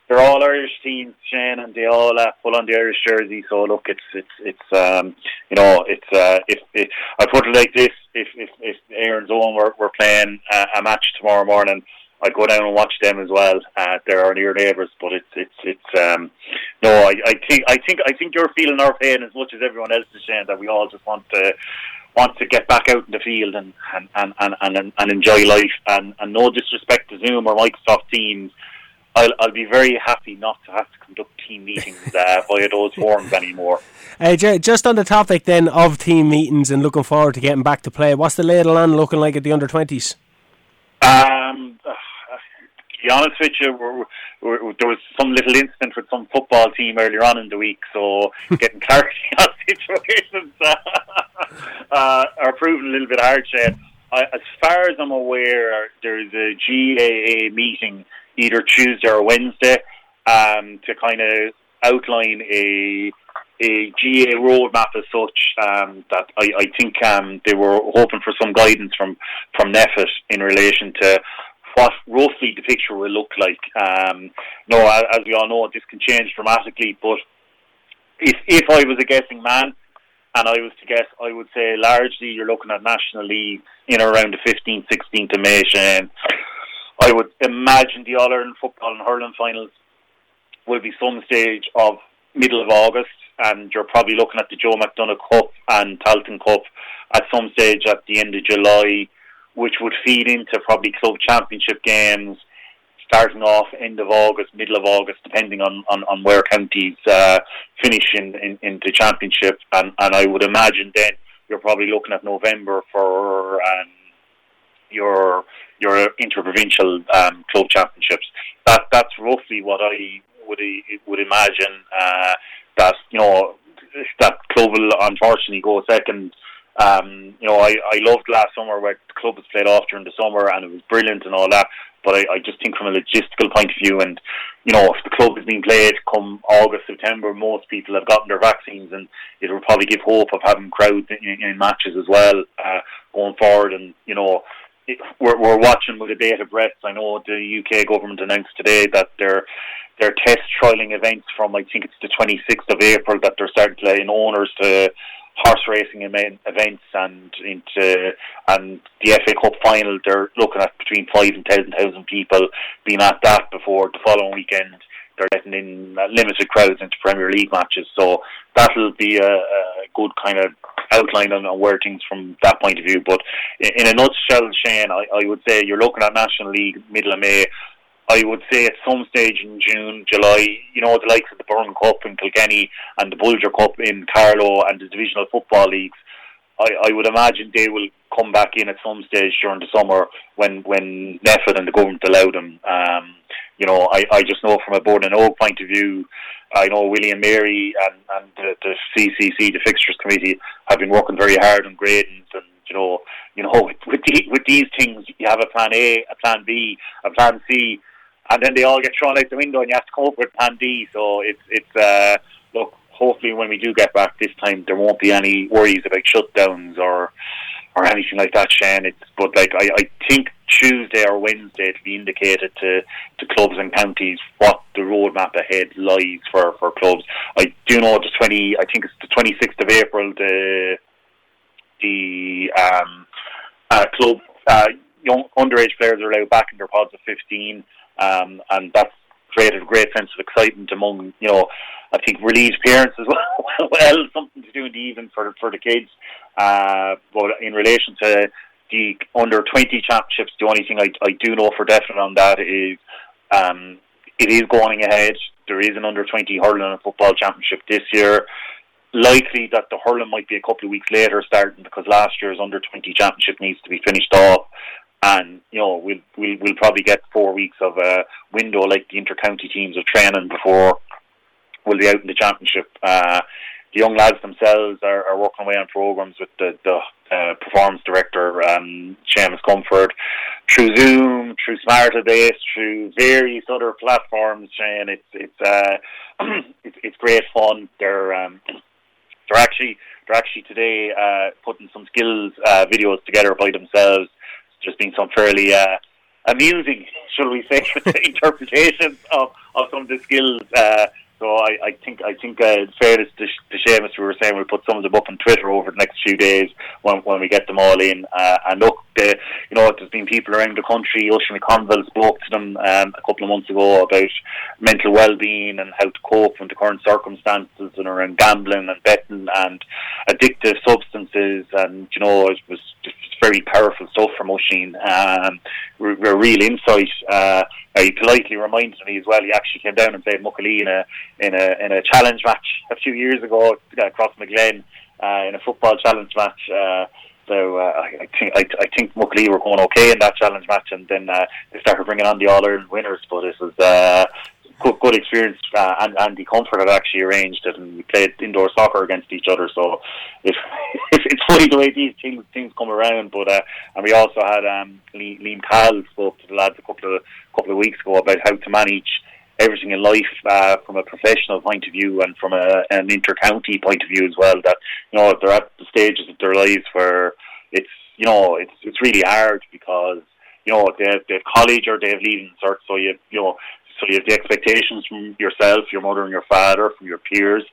they're all Irish teams, Shane, and they all uh, pull on the Irish jersey. So look, it's it's it's um you know it's uh if, if I put it like this, if if if Erin's Own were, were playing uh, a match tomorrow morning, I'd go down and watch them as well. Uh, they're our near neighbours, but it's it's it's um no, I, I think I think I think you're feeling our pain as much as everyone else is, saying That we all just want to want to get back out in the field and and, and, and, and, and enjoy life. And, and no disrespect to Zoom or Microsoft Teams, I'll, I'll be very happy not to have to conduct team meetings uh, via those forums anymore. Uh, just on the topic then of team meetings and looking forward to getting back to play, what's the lay of the land looking like at the under 20s? Um, be honest with you, we're, we're, there was some little incident with some football team earlier on in the week, so getting clarity on situations uh, uh, are proving a little bit hard, Shane. as far as I'm aware, there's a GAA meeting either Tuesday or Wednesday um, to kind of outline a a GA roadmap as such um, that I, I think um, they were hoping for some guidance from from in relation to what roughly the picture will look like. Um, no, as we all know, this can change dramatically. But if if I was a guessing man, and I was to guess, I would say largely you're looking at national league in around the 15th, 16th of May. Shane. I would imagine the All Ireland football and hurling finals will be some stage of middle of August, and you're probably looking at the Joe McDonagh Cup and Tailteann Cup at some stage at the end of July which would feed into probably club championship games starting off end of August, middle of August, depending on, on, on where counties uh, finish in, in, in the championship. And, and I would imagine then you're probably looking at November for um, your your interprovincial um, club championships. That that's roughly what I would would imagine. Uh, that you know that club will unfortunately go second um, you know, I, I loved last summer where the club was played off during the summer and it was brilliant and all that. But I, I just think from a logistical point of view, and you know, if the club is being played come August, September, most people have gotten their vaccines, and it will probably give hope of having crowds in, in matches as well uh, going forward. And you know, it, we're we're watching with a bated breath. I know the UK government announced today that they're they're test trialing events from I think it's the 26th of April that they're starting to in owners to horse racing events and into and the FA Cup final. They're looking at between five and ten thousand people being at that before the following weekend. They're letting in uh, limited crowds into Premier League matches, so that'll be a, a good kind of outline on, on, where things from that point of view. But in, in a nutshell, Shane, I, I would say you're looking at National League middle of May. I would say at some stage in June, July, you know, the likes of the Burn Cup in Kilkenny and the Bulger Cup in Carlow and the divisional football leagues, I, I would imagine they will come back in at some stage during the summer when when NPHET and the government allow them. Um, you know, I, I just know from a Bord na nÓg point of view, I know William Mary and, and the, the CCC, the fixtures committee, have been working very hard on gradings and you know, you know, with with, the, with these things, you have a plan A, a plan B, a plan C, and then they all get thrown out the window, and you have to come up with plan D. So it's it's uh, look. Hopefully, when we do get back this time, there won't be any worries about shutdowns or or anything like that, Shane. It's but like I, I think Tuesday or Wednesday to be indicated to, to clubs and counties what the roadmap ahead lies for, for clubs. I do know the twenty I think it's the twenty sixth of April the the um, uh, club uh, young underage players are allowed back in their pods of fifteen um, and that's created a great sense of excitement among you know I think relieved parents as well. well, something to do in the evening for for the kids. Uh, but in relation to the under twenty championships, the only thing I I do know for definite on that is um, it is going ahead. There is an under twenty hurling and football championship this year. Likely that the hurling might be a couple of weeks later starting because last year's under twenty championship needs to be finished off and you know we'll we'll, we'll probably get four weeks of a window like the intercounty teams of training before we'll be out in the championship. Uh, the young lads themselves are, are working away on programs with the, the uh, performance director, um, Seamus Comfort, through Zoom, through Smartabase, through various other platforms. And it's it's uh, it's, it's great fun. They're um, they're actually they're actually today uh, putting some skills uh, videos together by themselves there's been some fairly uh, amusing, shall we say, interpretations of, of some of the skills. Uh, so I, I think I think uh, fairness to, to Seamus, we were saying we'll put some of them up on Twitter over the next few days when when we get them all in. Uh, and look, the, you know, there's been people around the country. Oisin McConville spoke to them um, a couple of months ago about mental well-being and how to cope with the current circumstances and around gambling and betting and addictive substances. And you know, it was just very powerful stuff from Oisin. Um, a real insight. Uh, he politely reminded me as well. He actually came down and played Muckalee in a in a in a challenge match a few years ago across McGlen uh, in a football challenge match. Uh, so uh, I, I think I, I think Muckalee were going okay in that challenge match, and then uh, they started bringing on the All Ireland winners. But this was uh, good, good experience. Uh, and Andy Comfort had actually arranged it, and we played indoor soccer against each other. So it, it's funny the way these things things come around. But uh, and we also had um, Liam Cahill spoke to the lads a couple of couple of weeks ago about how to manage everything in life uh, from a professional point of view and from a, an inter-county point of view as well. That you know they're at the stages of their lives where it's you know it's it's really hard because you know they have, they have college or they have leaving cert, so you you know so you have the expectations from yourself, your mother and your father, from your peers.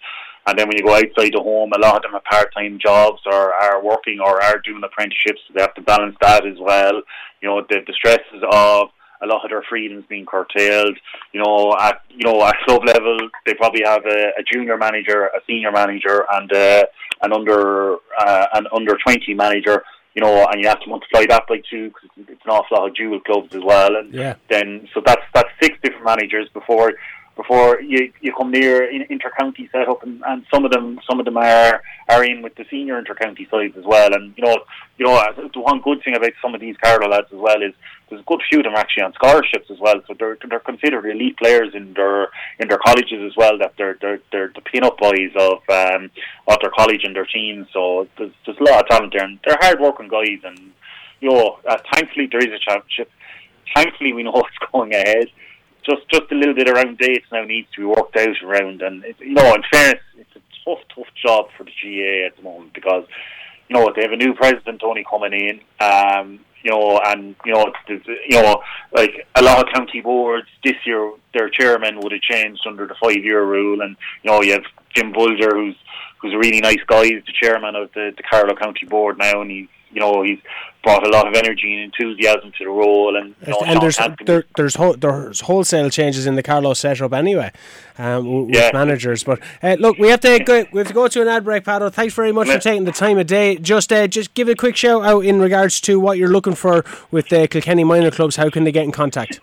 And then when you go outside the home, a lot of them have part-time jobs or are working or are doing apprenticeships. So they have to balance that as well. You know, the, the stresses of a lot of their freedoms being curtailed. You know, at you know at club level, they probably have a, a junior manager, a senior manager, and uh, an under uh, an under twenty manager you know, and you have to multiply that by two because it's an awful lot of dual clubs as well. And yeah. then, so that's that's six different managers before before you you come near inter-county setup, and, and some of them some of them are are in with the senior inter-county sides as well. And you know, you know, the one good thing about some of these Carlow lads as well is there's a good few of them actually on scholarships as well. So they're they're considered elite players in their in their colleges as well. That they're they're they're the pin-up boys of um of their college and their teams. So there's there's a lot of talent there, and they're hard working guys. And you know, uh, thankfully there is a championship. Thankfully we know what's going ahead just just a little bit around dates now needs to be worked out around. And it, you know, in fairness, it's a tough, tough job for the GAA at the moment because you know they have a new president only coming in. Um, you know, and you know, you know, like a lot of county boards this year, their chairman would have changed under the five-year rule, and you know, you have Jim Bulger, who's who's a really nice guy, he's the chairman of the the Carlow County Board now, and he's you know he's brought a lot of energy and enthusiasm to the role. And, you know, and there's there, there's ho- there's wholesale changes in the Carlow setup anyway, um, with yeah. managers. But uh, look, we have to go. We have to go to an ad break, Pato. Thanks very much yeah. for taking the time of day. Just uh, just give a quick shout out in regards to what you're looking for with the Kilkenny minor clubs. How can they get in contact?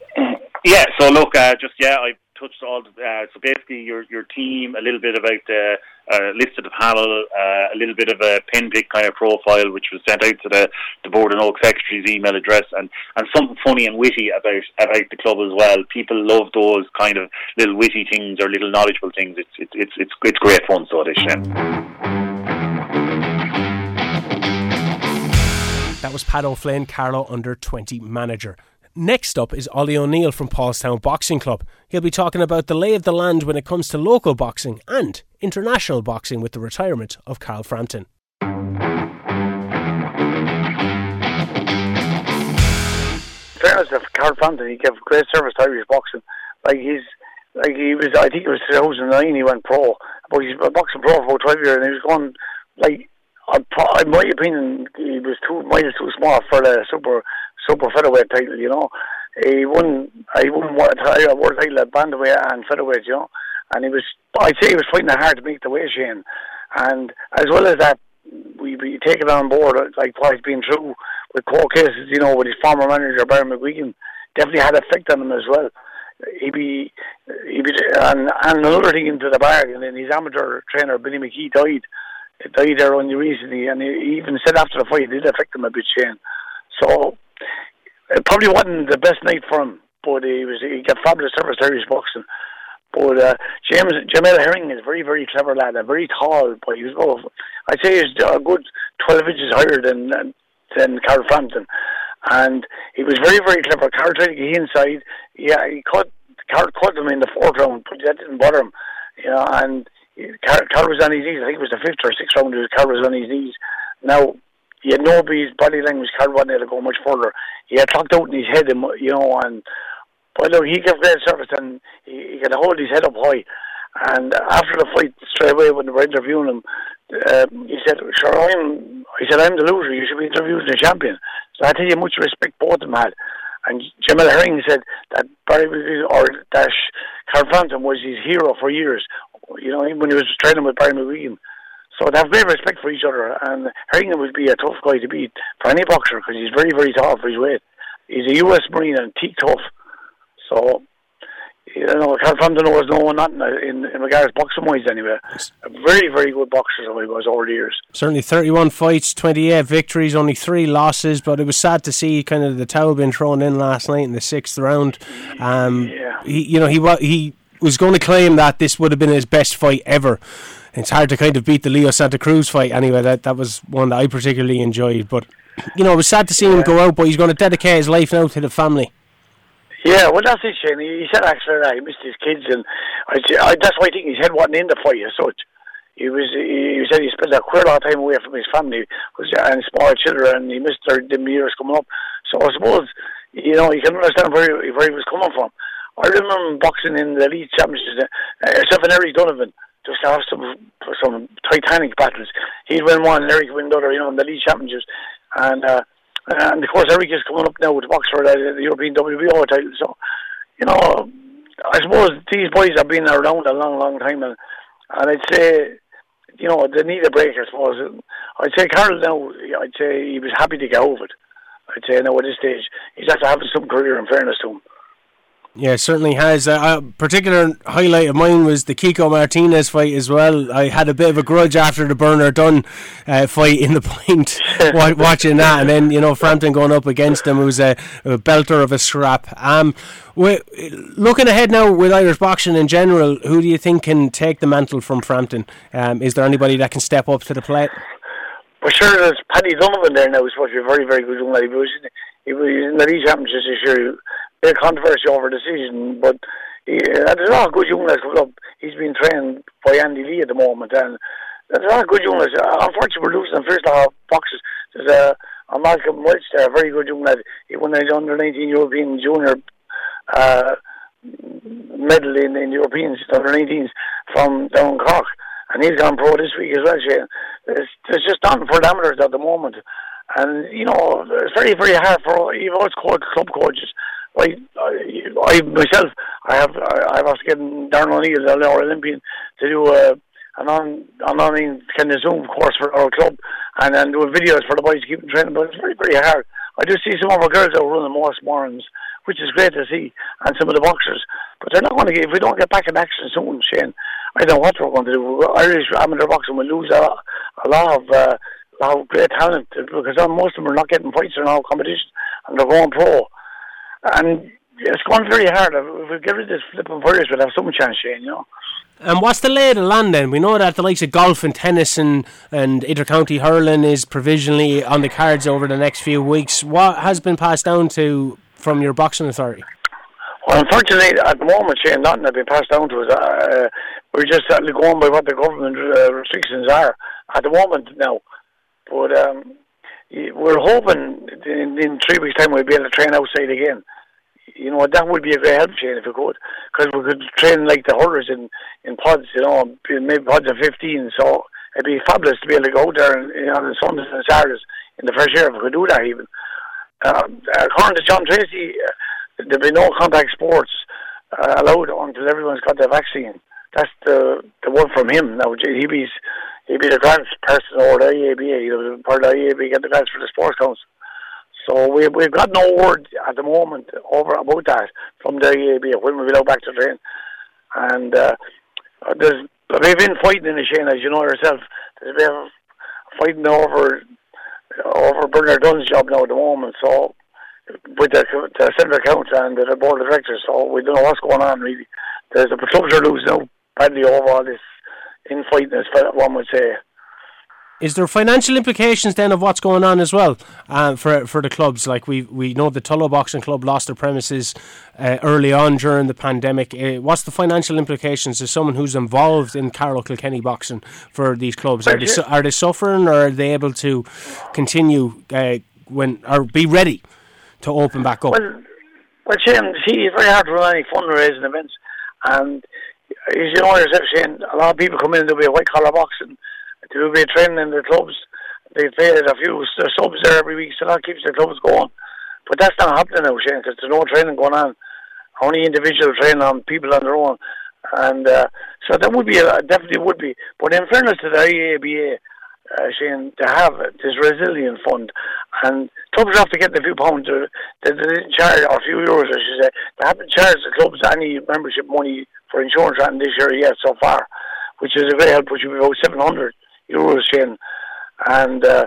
Yeah, so look, uh, just yeah, I touched all. Uh, so basically, your your team, a little bit about the uh, list of panel, uh, a little bit of a pin pick kind of profile, which was sent out to the the Bord na nÓg secretary's email address, and and something funny and witty about about the club as well. People love those kind of little witty things or little knowledgeable things. It's it's it's it's, it's great fun. So it is. Yeah. That was Pat O'Flynn, Carlow under 20 manager. Next up is Ollie O'Neill from Paulstown Boxing Club. He'll be talking about the lay of the land when it comes to local boxing and international boxing with the retirement of Carl Frampton. fairness to Carl Frampton, he gave great service to Irish boxing. Like he's like he was, I think it was 2009 he went pro, but he's been boxing pro for about 12 years, and he was going like, in my opinion, he was too miles too small for the super super featherweight title, you know. He won, he won title, world title at bantamweight and featherweight, you know. And he was, I'd say he was fighting hard to make the weight, Shane. And as well as that, we take it on board, uh, like what he's been through with court cases, you know, with his former manager Barry McGuigan, definitely had effect on him as well. He be, he be, and, and another thing into the bargain, and his amateur trainer Billy McKee died, died there only recently, and he even said after the fight it did affect him a bit, Shane. So it probably wasn't the best night for him, but he was he got fabulous service Irish boxing. But uh, James Jamel Herring is a very very clever lad, a very tall, but he was oh, I'd say he's a good twelve inches higher than than Carl Frampton, and he was very very clever. Carl tried to get inside, yeah, he caught Carl caught him in the fourth round, but that didn't bother him, you know, and. Carl, Carl was on his knees. I think it was the fifth or sixth round. Carl was on his knees. Now he had no his body language. Carl wasn't to go much further. He had talked out in his head, and you know, and but look, he gave great service and he, he could hold his head up high. And after the fight, straight away when they were interviewing him, um, he said, "Sure, I'm." He said, "I'm the loser. You should be interviewing the champion." So I tell you, much respect both of them had. And Jamel Herring said that Barry McGuigan or Dash Carl Frampton was his hero for years. You know, when he was training with Barry McGuigan. So they have great respect for each other, and Herringham would be a tough guy to beat for any boxer because he's very, very tall for his weight. He's a U.S. Marine and teak tough. So, you know, Carl Frampton was no one not in, in regards boxing wise anyway. A very, very good boxer he was over the years. Certainly 31 fights, 28 victories, only three losses, but it was sad to see kind of the towel being thrown in last night in the sixth round. Um, yeah. He, you know, he, he was going to claim that this would have been his best fight ever it's hard to kind of beat the Leo Santa Cruz fight anyway. That that was one that I particularly enjoyed. But you know, it was sad to see him go out, but he's going to dedicate his life now to the family. Yeah, well, that's it, Shane. He said actually that he missed his kids, and I, I, that's why I think his head wasn't in the fight as such. He was. He said he spent a quite a lot of time away from his family and small children, and he missed their the years coming up. So I suppose you know you can understand where he, where he was coming from. I remember boxing in the elite championships, uh, except for Eric Donovan just have some titanic battles. He'd win one, and Eric win the other, you know, in the league championships. And uh, and of course, Eric is coming up now with box for the, the European WBO title. So, you know, I suppose these boys have been around a long, long time, and and I'd say, you know, they need a break. I suppose. I'd say Carl now. I'd say he was happy to get over it. I'd say now at this stage, he's after having some career. In fairness to him. Yeah, certainly has. Uh, a particular highlight of mine was the Kiko Martinez fight as well. I had a bit of a grudge after the Bernard Dunne uh, fight in the point, watching that, and then you know Frampton going up against him, was a, a belter of a scrap. Um, looking ahead now with Irish boxing in general, who do you think can take the mantle from Frampton? Um, is there anybody that can step up to the plate? Well, sure, there's Paddy Donovan there now. He's supposed to be a very, very good young lad. He was, he was in the league championships this year of controversy over the season, but he, there's a lot of good young lads coming up. He's been trained by Andy Lee at the moment, and there's a lot of good young lads. Uh, unfortunately, we're losing the first half boxes. There's a, a Malcolm Welch there, a very good young lad. He won the under 19 European Junior uh, medal in, in Europeans under 19s from down Cork. And he's gone pro this week as well, Shane. There's, there's just nothing for amateurs at the moment. And, you know, it's very, very hard for, even us club coaches I, I, myself, I have, I have asked getting Darren O'Neill, the our Olympian, to do a, an on, an online kind of Zoom course for our club, and then doing videos for the boys to keep training. But it's very, very hard. I do see some of our girls out running most mornings, which is great to see, and some of the boxers. But they're not going to get, if we don't get back in action soon, Shane, I don't know what we're going to do. Irish amateur boxing will lose a, a lot of uh, of great talent because most of them are not getting fights in our competition and they're going pro. And it's going very hard. If we get rid of this flipping virus, we'll have some chance, Shane, you know. And what's the lay of the land then? We know that the likes of golf and tennis and, and intercounty hurling is provisionally on the cards over the next few weeks. What has been passed down to from your boxing authority? Well, unfortunately, at the moment, Shane, nothing has been passed down to us. Uh, we're just going by what the government uh, restrictions are at the moment now. But um, we're hoping in, in three weeks' time we'll be able to train outside again you know, that would be a great help, Shane, if we could. Because we could train like the hurlers in, in pods, you know, maybe pods of 15. So it'd be fabulous to be able to go out there and, you know, on Sundays and Saturdays in the fresh air if we could do that even. Uh, according to John Tracy, uh, there'll be no contact sports uh, allowed until everyone's got their vaccine. That's the the word from him. Now, he'd be, he'd be the grants person or the IABA. He was part of the IABA, get the grants for the sports council. So we, we've got no word at the moment over about that from the EAB when we go back to train. And uh, there's we've been fighting in the Shane, as you know yourself. There's been fighting over over Bernard Dunne's job now at the moment. So with the, the central council and the board of directors, so we don't know what's going on really. There's a clubs are losing now badly over all this infighting, as one would say. Is there financial implications then of what's going on as well uh, for for the clubs? Like we we know the Tullow Boxing Club lost their premises uh, early on during the pandemic. Uh, what's the financial implications as someone who's involved in Carlow Kilkenny boxing for these clubs? Are they su- are they suffering or are they able to continue uh, when or be ready to open back up? Well, well, Shane, see, it's very hard to run any fundraising events, and you know yourself, Shane, a lot of people come in and do a white collar boxing to be training in the clubs. They pay a few subs there every week, so that keeps the clubs going. But that's not happening now, Shane, because there's no training going on. Only individual training on people on their own. And uh, so that would be, a, definitely would be. But in fairness to the IABA, uh, Shane, to have this resilient fund, and clubs have to get the few pounds, uh, they, they didn't charge, or a few euros, I should say, they haven't charged the clubs any membership money for insurance on this year yet so far, which is a great help, which would be about 700 euros in, and uh,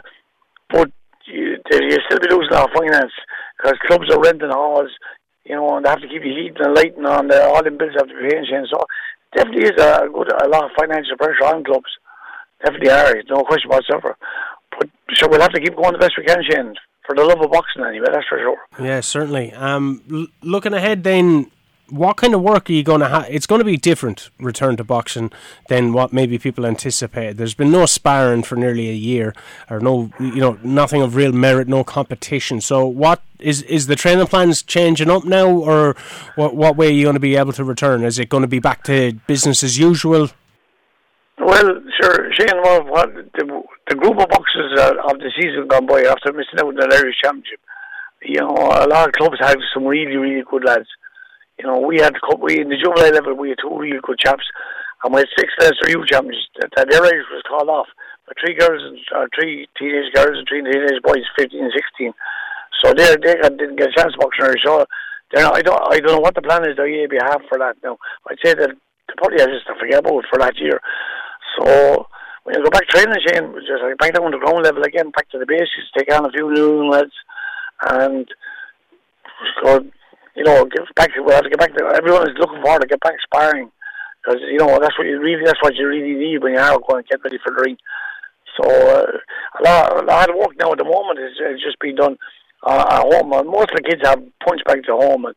but you, you still be losing our finance because clubs are renting halls, you know, and they have to keep the heat and lighting on. The, all the bills have to be paid. So definitely is a good a lot of financial pressure on clubs. Definitely are, no question whatsoever. But so we'll have to keep going the best we can, Shane. For the love of boxing, anyway, that's for sure. Yeah, certainly. Um, l- looking ahead, then, what kind of work are you going to have? It's going to be different return to boxing than what maybe people anticipated. There's been no sparring for nearly a year, or no, you know, nothing of real merit, no competition. So, what is is the training plans changing up now, or what what way are you going to be able to return? Is it going to be back to business as usual? Well, sure, Shane. Well, what the, the group of boxers of the season gone by after missing out on the Irish Championship, you know, a lot of clubs have some really, really good lads you know, we had a couple, we in the juvenile level we had two really good chaps, and we had six Leinster youth champions. That, that their age was called off, but three girls and three teenage girls and three teenage boys, fifteen and sixteen. So they they didn't get a chance boxing. So they're not, I don't I don't know what the plan is. The be have for that now. I'd say that they probably have just to forget about for that year. So when you go back training, Shane, just like back down to ground level again, back to the basics, take on a few new lads, and you know, get back. To We have to get back. To, everyone is looking forward to get back sparring because you know that's what you really that's what you really need when you are going to get ready for the ring. So uh, a lot a lot of work now at the moment is, is just being done uh, at home. And most of the kids have punch back to home, and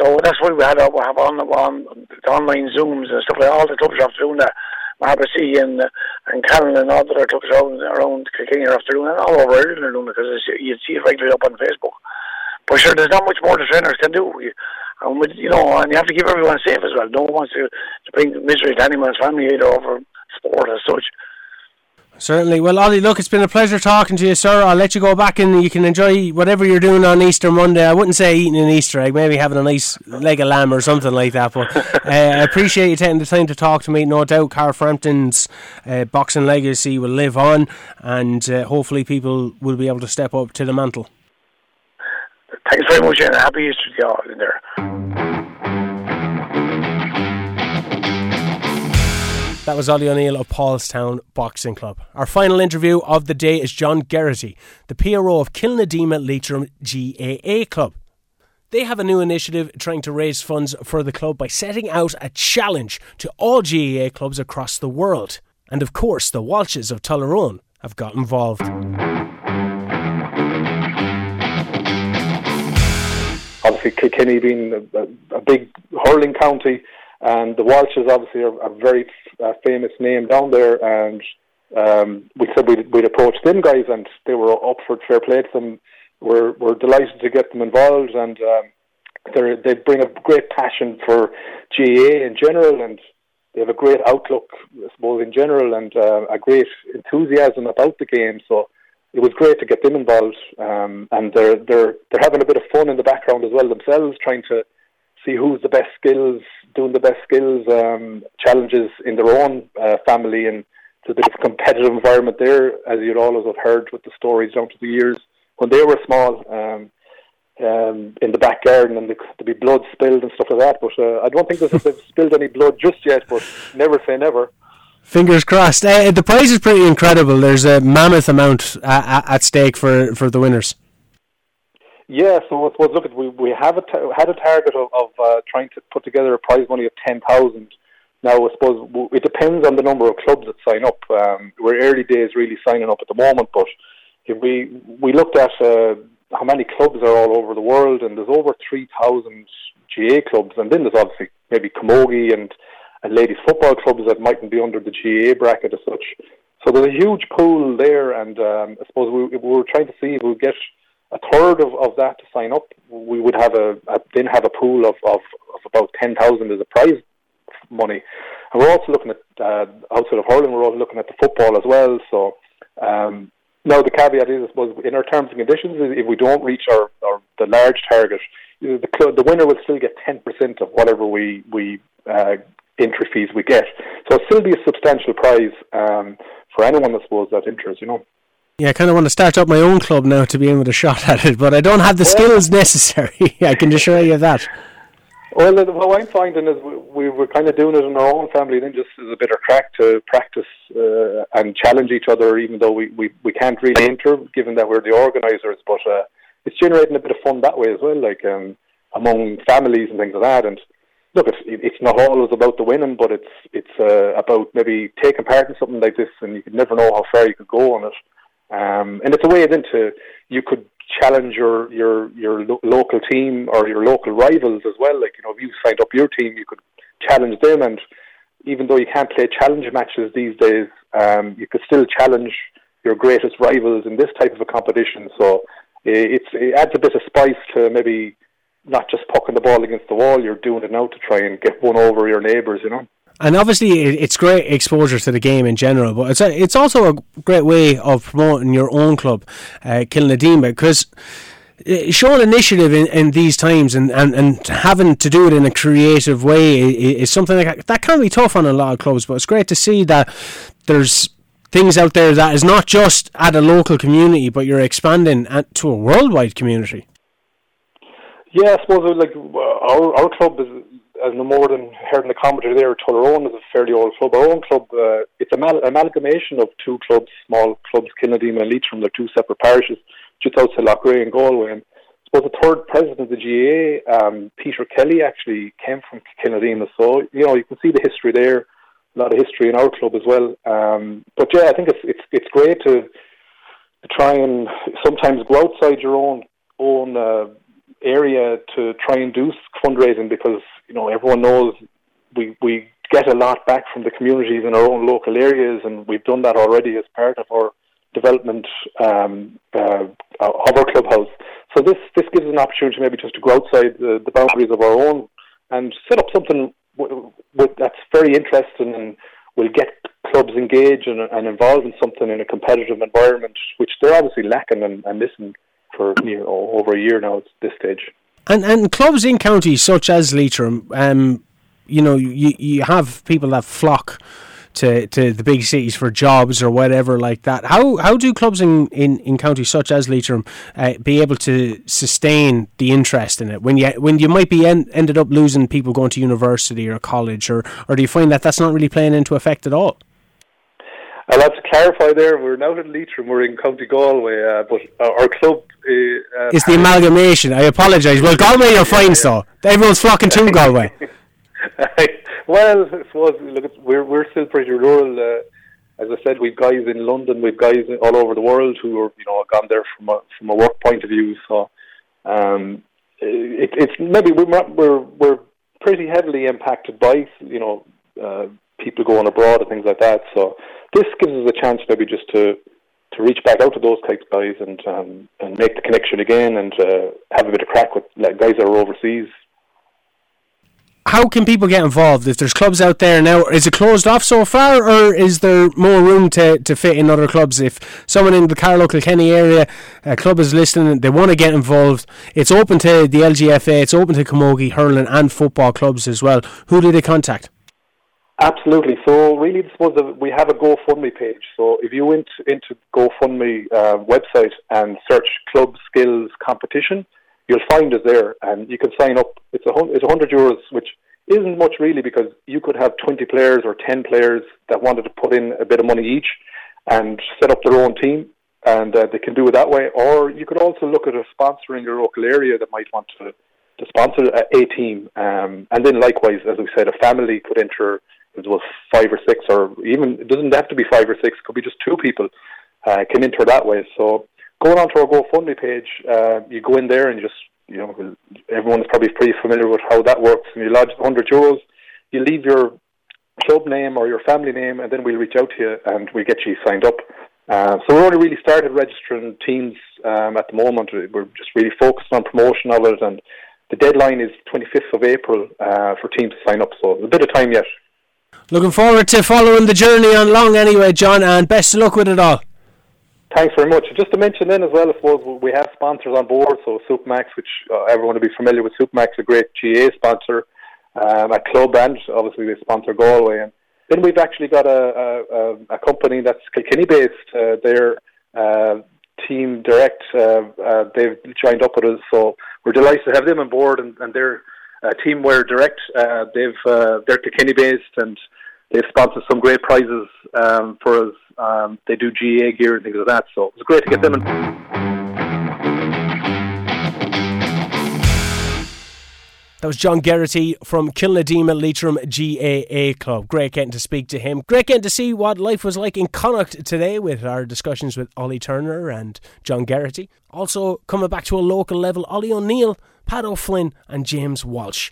so that's why we had uh, we have on, on online zooms and stuff like all the clubs are after doing that. Marbacy and uh, and Callan and all the other clubs around around Kilkenny are after doing it all over Ireland are doing it because you see it regularly up on Facebook. But sure, there's not much more the trainers can do. And with, you know, and you have to keep everyone safe as well. No one wants to, to bring misery to anyone's family either over sport as such. Certainly. Well, Ollie, look, it's been a pleasure talking to you, sir. I'll let you go back and you can enjoy whatever you're doing on Easter Monday. I wouldn't say eating an Easter egg, maybe having a nice leg of lamb or something like that. But uh, I appreciate you taking the time to talk to me. No doubt Carl Frampton's uh, boxing legacy will live on and uh, hopefully people will be able to step up to the mantle. Thanks very much, and happy Easter to you all in there. That was Ollie O'Neill of Paulstown Boxing Club. Our final interview of the day is John Geraghty, the PRO of Kilnadeema Leitrim GAA Club. They have a new initiative trying to raise funds for the club by setting out a challenge to all GAA clubs across the world. And of course, the Walshes of Tullaroan have got involved. Kilkenny being a, a big hurling county, and the Walshes obviously are a very uh, famous name down there. And um, we said we'd, we'd approach them guys, and they were up for fair play to them. We're we're delighted to get them involved, and um, they they bring a great passion for GA in general, and they have a great outlook, I suppose, in general, and uh, a great enthusiasm about the game. So it was great to get them involved, um, and they're they're they're having a bit of fun in the background as well themselves, trying to see who's the best skills, doing the best skills um, challenges in their own uh, family, and it's a bit of competitive environment there, as you'd always have heard with the stories down to the years when they were small. Um, um, in the back garden and there'd be blood spilled and stuff like that. But uh, I don't think they've spilled any blood just yet. But never say never. Fingers crossed. Uh, the prize is pretty incredible. There's a mammoth amount uh, at stake for, for the winners. Yeah, so I suppose look, we we have a t- had a target of, of uh, trying to put together a prize money of ten thousand. Now I suppose it depends on the number of clubs that sign up. Um, we're early days really signing up at the moment, but if we we looked at uh, how many clubs are all over the world, and there's over three thousand GA clubs, and then there's obviously maybe camogie and and ladies football clubs that mightn't be under the GAA bracket as such. So there's a huge pool there, and um, I suppose we, we were trying to see if we get a third of, of that to sign up, we would have a, a then have a pool of, of, of about ten thousand as a prize money. And we're also looking at uh, outside of hurling, we're also looking at the football as well. So um, now the caveat is, I suppose, in our terms and conditions, if we don't reach our, our the large target, the the winner will still get ten percent of whatever we we uh, entry fees we get. So it'll still be a substantial prize um, for anyone, I suppose, that enters. You know. Yeah, I kind of want to start up my own club now to be in with a shot at it, but I don't have the well, skills necessary. I can assure you of that. Well, what I'm finding is we, we were kind of doing it in our own family, then just as a bit of crack to practice uh, and challenge each other, even though we, we, we can't really enter, given that we're the organisers. But uh, it's generating a bit of fun that way as well, like um, among families and things like that. And look, it's, it's not always about the winning, but it's it's uh, about maybe taking part in something like this, and you could never know how far you could go on it. Um, and it's a way into you could challenge your your your lo- local team or your local rivals as well. Like you know, if you signed up your team, you could challenge them. And even though you can't play challenge matches these days, um, you could still challenge your greatest rivals in this type of a competition. So it's it adds a bit of spice to maybe not just pucking the ball against the wall. You're doing it now to try and get one over your neighbours. You know and obviously it's great exposure to the game in general, but it's a, it's also a great way of promoting your own club, uh, Kilnadeema, because uh, showing initiative in, in these times and, and, and having to do it in a creative way is something like that can be tough on a lot of clubs, but it's great to see that there's things out there that is not just at a local community, but you're expanding at, to a worldwide community. Yeah, I suppose like our our club is as no more than heard in the commentary there, Tullaroan is a fairly old club. Our own club, uh, it's an mal- amalgamation of two clubs, small clubs, Kilnadeema and Leitrim. They're two separate parishes, just outside Loughrea and Galway. And I suppose the third president of the GAA, um, Peter Kelly, actually came from Kilnadeema. So, you know, you can see the history there, a lot of history in our club as well. Um, but yeah, I think it's, it's, it's great to, to try and sometimes go outside your own, own, uh, area to try and do fundraising because you know everyone knows we we get a lot back from the communities in our own local areas, and we've done that already as part of our development um, uh, of our clubhouse. So this this gives us an opportunity maybe just to go outside the, the boundaries of our own and set up something w- w- that's very interesting and will get clubs engaged and, and, involved in something in a competitive environment, which they're obviously lacking and, and missing for you know, over a year now at this stage. And and clubs in counties such as Leitrim, um, you know, you you have people that flock to, to the big cities for jobs or whatever like that. How how do clubs in, in, in counties such as Leitrim uh, be able to sustain the interest in it when you when you might be en- ended up losing people going to university or college, or or do you find that that's not really playing into effect at all? I'll have to clarify there. We're now in Leitrim. We're in County Galway, uh, but our club uh, is the amalgamation. I apologise. Well, Galway, you're fine, so everyone's flocking to Galway. well, I suppose look, we're we're still pretty rural. Uh, as I said, we've guys in London, we've guys all over the world who are you know gone there from a from a work point of view. So um, it, it's maybe we're we're we're pretty heavily impacted by you know uh, people going abroad and things like that. So this gives us a chance maybe just to to reach back out to those types of guys and um, and make the connection again and uh, have a bit of crack with like, guys that are overseas. How can people get involved if there's clubs out there now? Is it closed off so far, or is there more room to, to fit in other clubs? If someone in the Carlow Kilkenny area a club is listening, they want to get involved. It's open to the LGFA, it's open to Camogie hurling and football clubs as well. Who do they contact? Absolutely. So really, I suppose we have a GoFundMe page. So if you went into GoFundMe uh, website and search Club Skills Competition, you'll find us there, and you can sign up. It's a it's a hundred euros, which isn't much really, because you could have twenty players or ten players that wanted to put in a bit of money each and set up their own team, and uh, they can do it that way. Or you could also look at a sponsor in your local area that might want to to sponsor a, a team, um, and then likewise, as we said, a family could enter it was five or six, or even it doesn't have to be five or six. It could be just two people uh, can enter that way. So going onto our GoFundMe page, uh, you go in there and just you know everyone's probably pretty familiar with how that works. And you lodge 100 euros, you leave your club name or your family name, and then we'll reach out to you and we get you signed up. Uh, so we're only really started registering teams um, at the moment. We're just really focused on promotion of it, and the deadline is 25th of April uh, for teams to sign up. So a bit of time yet. Looking forward to following the journey on long anyway, John, and best of luck with it all. Thanks very much. Just to mention then as well, I suppose we have sponsors on board. So Supermac's, which uh, everyone will be familiar with, Supermac's, a great GAA sponsor um, at club, and obviously they sponsor Galway. And then we've actually got a, a, a company that's Kilkenny based. Uh, their uh, team direct, uh, uh, they've joined up with us, so we're delighted to have them on board, and, and they're uh, Teamwear Direct. Uh, they've uh, they're Kilkenny based and they've sponsored some great prizes um, for us. Um, they do GAA gear and things like that. So it was great to get them. In. That was John Geraghty from Kilnadeema Leitrim GAA Club. Great getting to speak to him. Great getting to see what life was like in Connacht today with our discussions with Ollie Turner and John Geraghty. Also, coming back to a local level, Ollie O'Neill Pat O'Flynn, and James Walsh.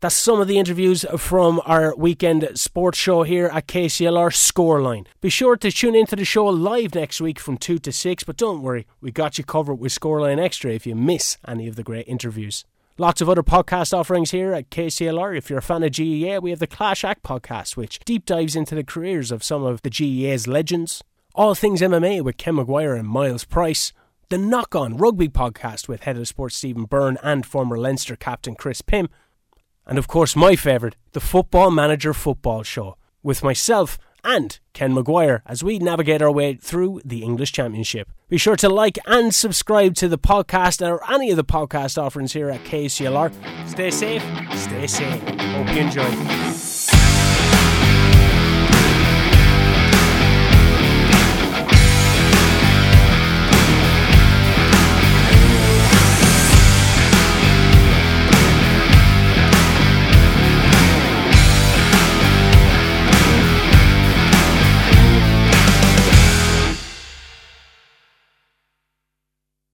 That's some of the interviews from our weekend sports show here at KCLR Scoreline. Be sure to tune into the show live next week from 2 to 6, but don't worry, we got you covered with Scoreline Extra if you miss any of the great interviews. Lots of other podcast offerings here at KCLR. If you're a fan of GAA, we have the Clash Act podcast, which deep dives into the careers of some of the GAA's legends. All things MMA with Ken McGuire and Miles Price the Knock On Rugby podcast with head of sports Stephen Byrne and former Leinster captain Chris Pym. And of course, my favourite, the Football Manager Football Show, with myself and Ken McGuire as we navigate our way through the English Championship. Be sure to like and subscribe to the podcast or any of the podcast offerings here at KCLR. Stay safe, stay sane. Hope you enjoy.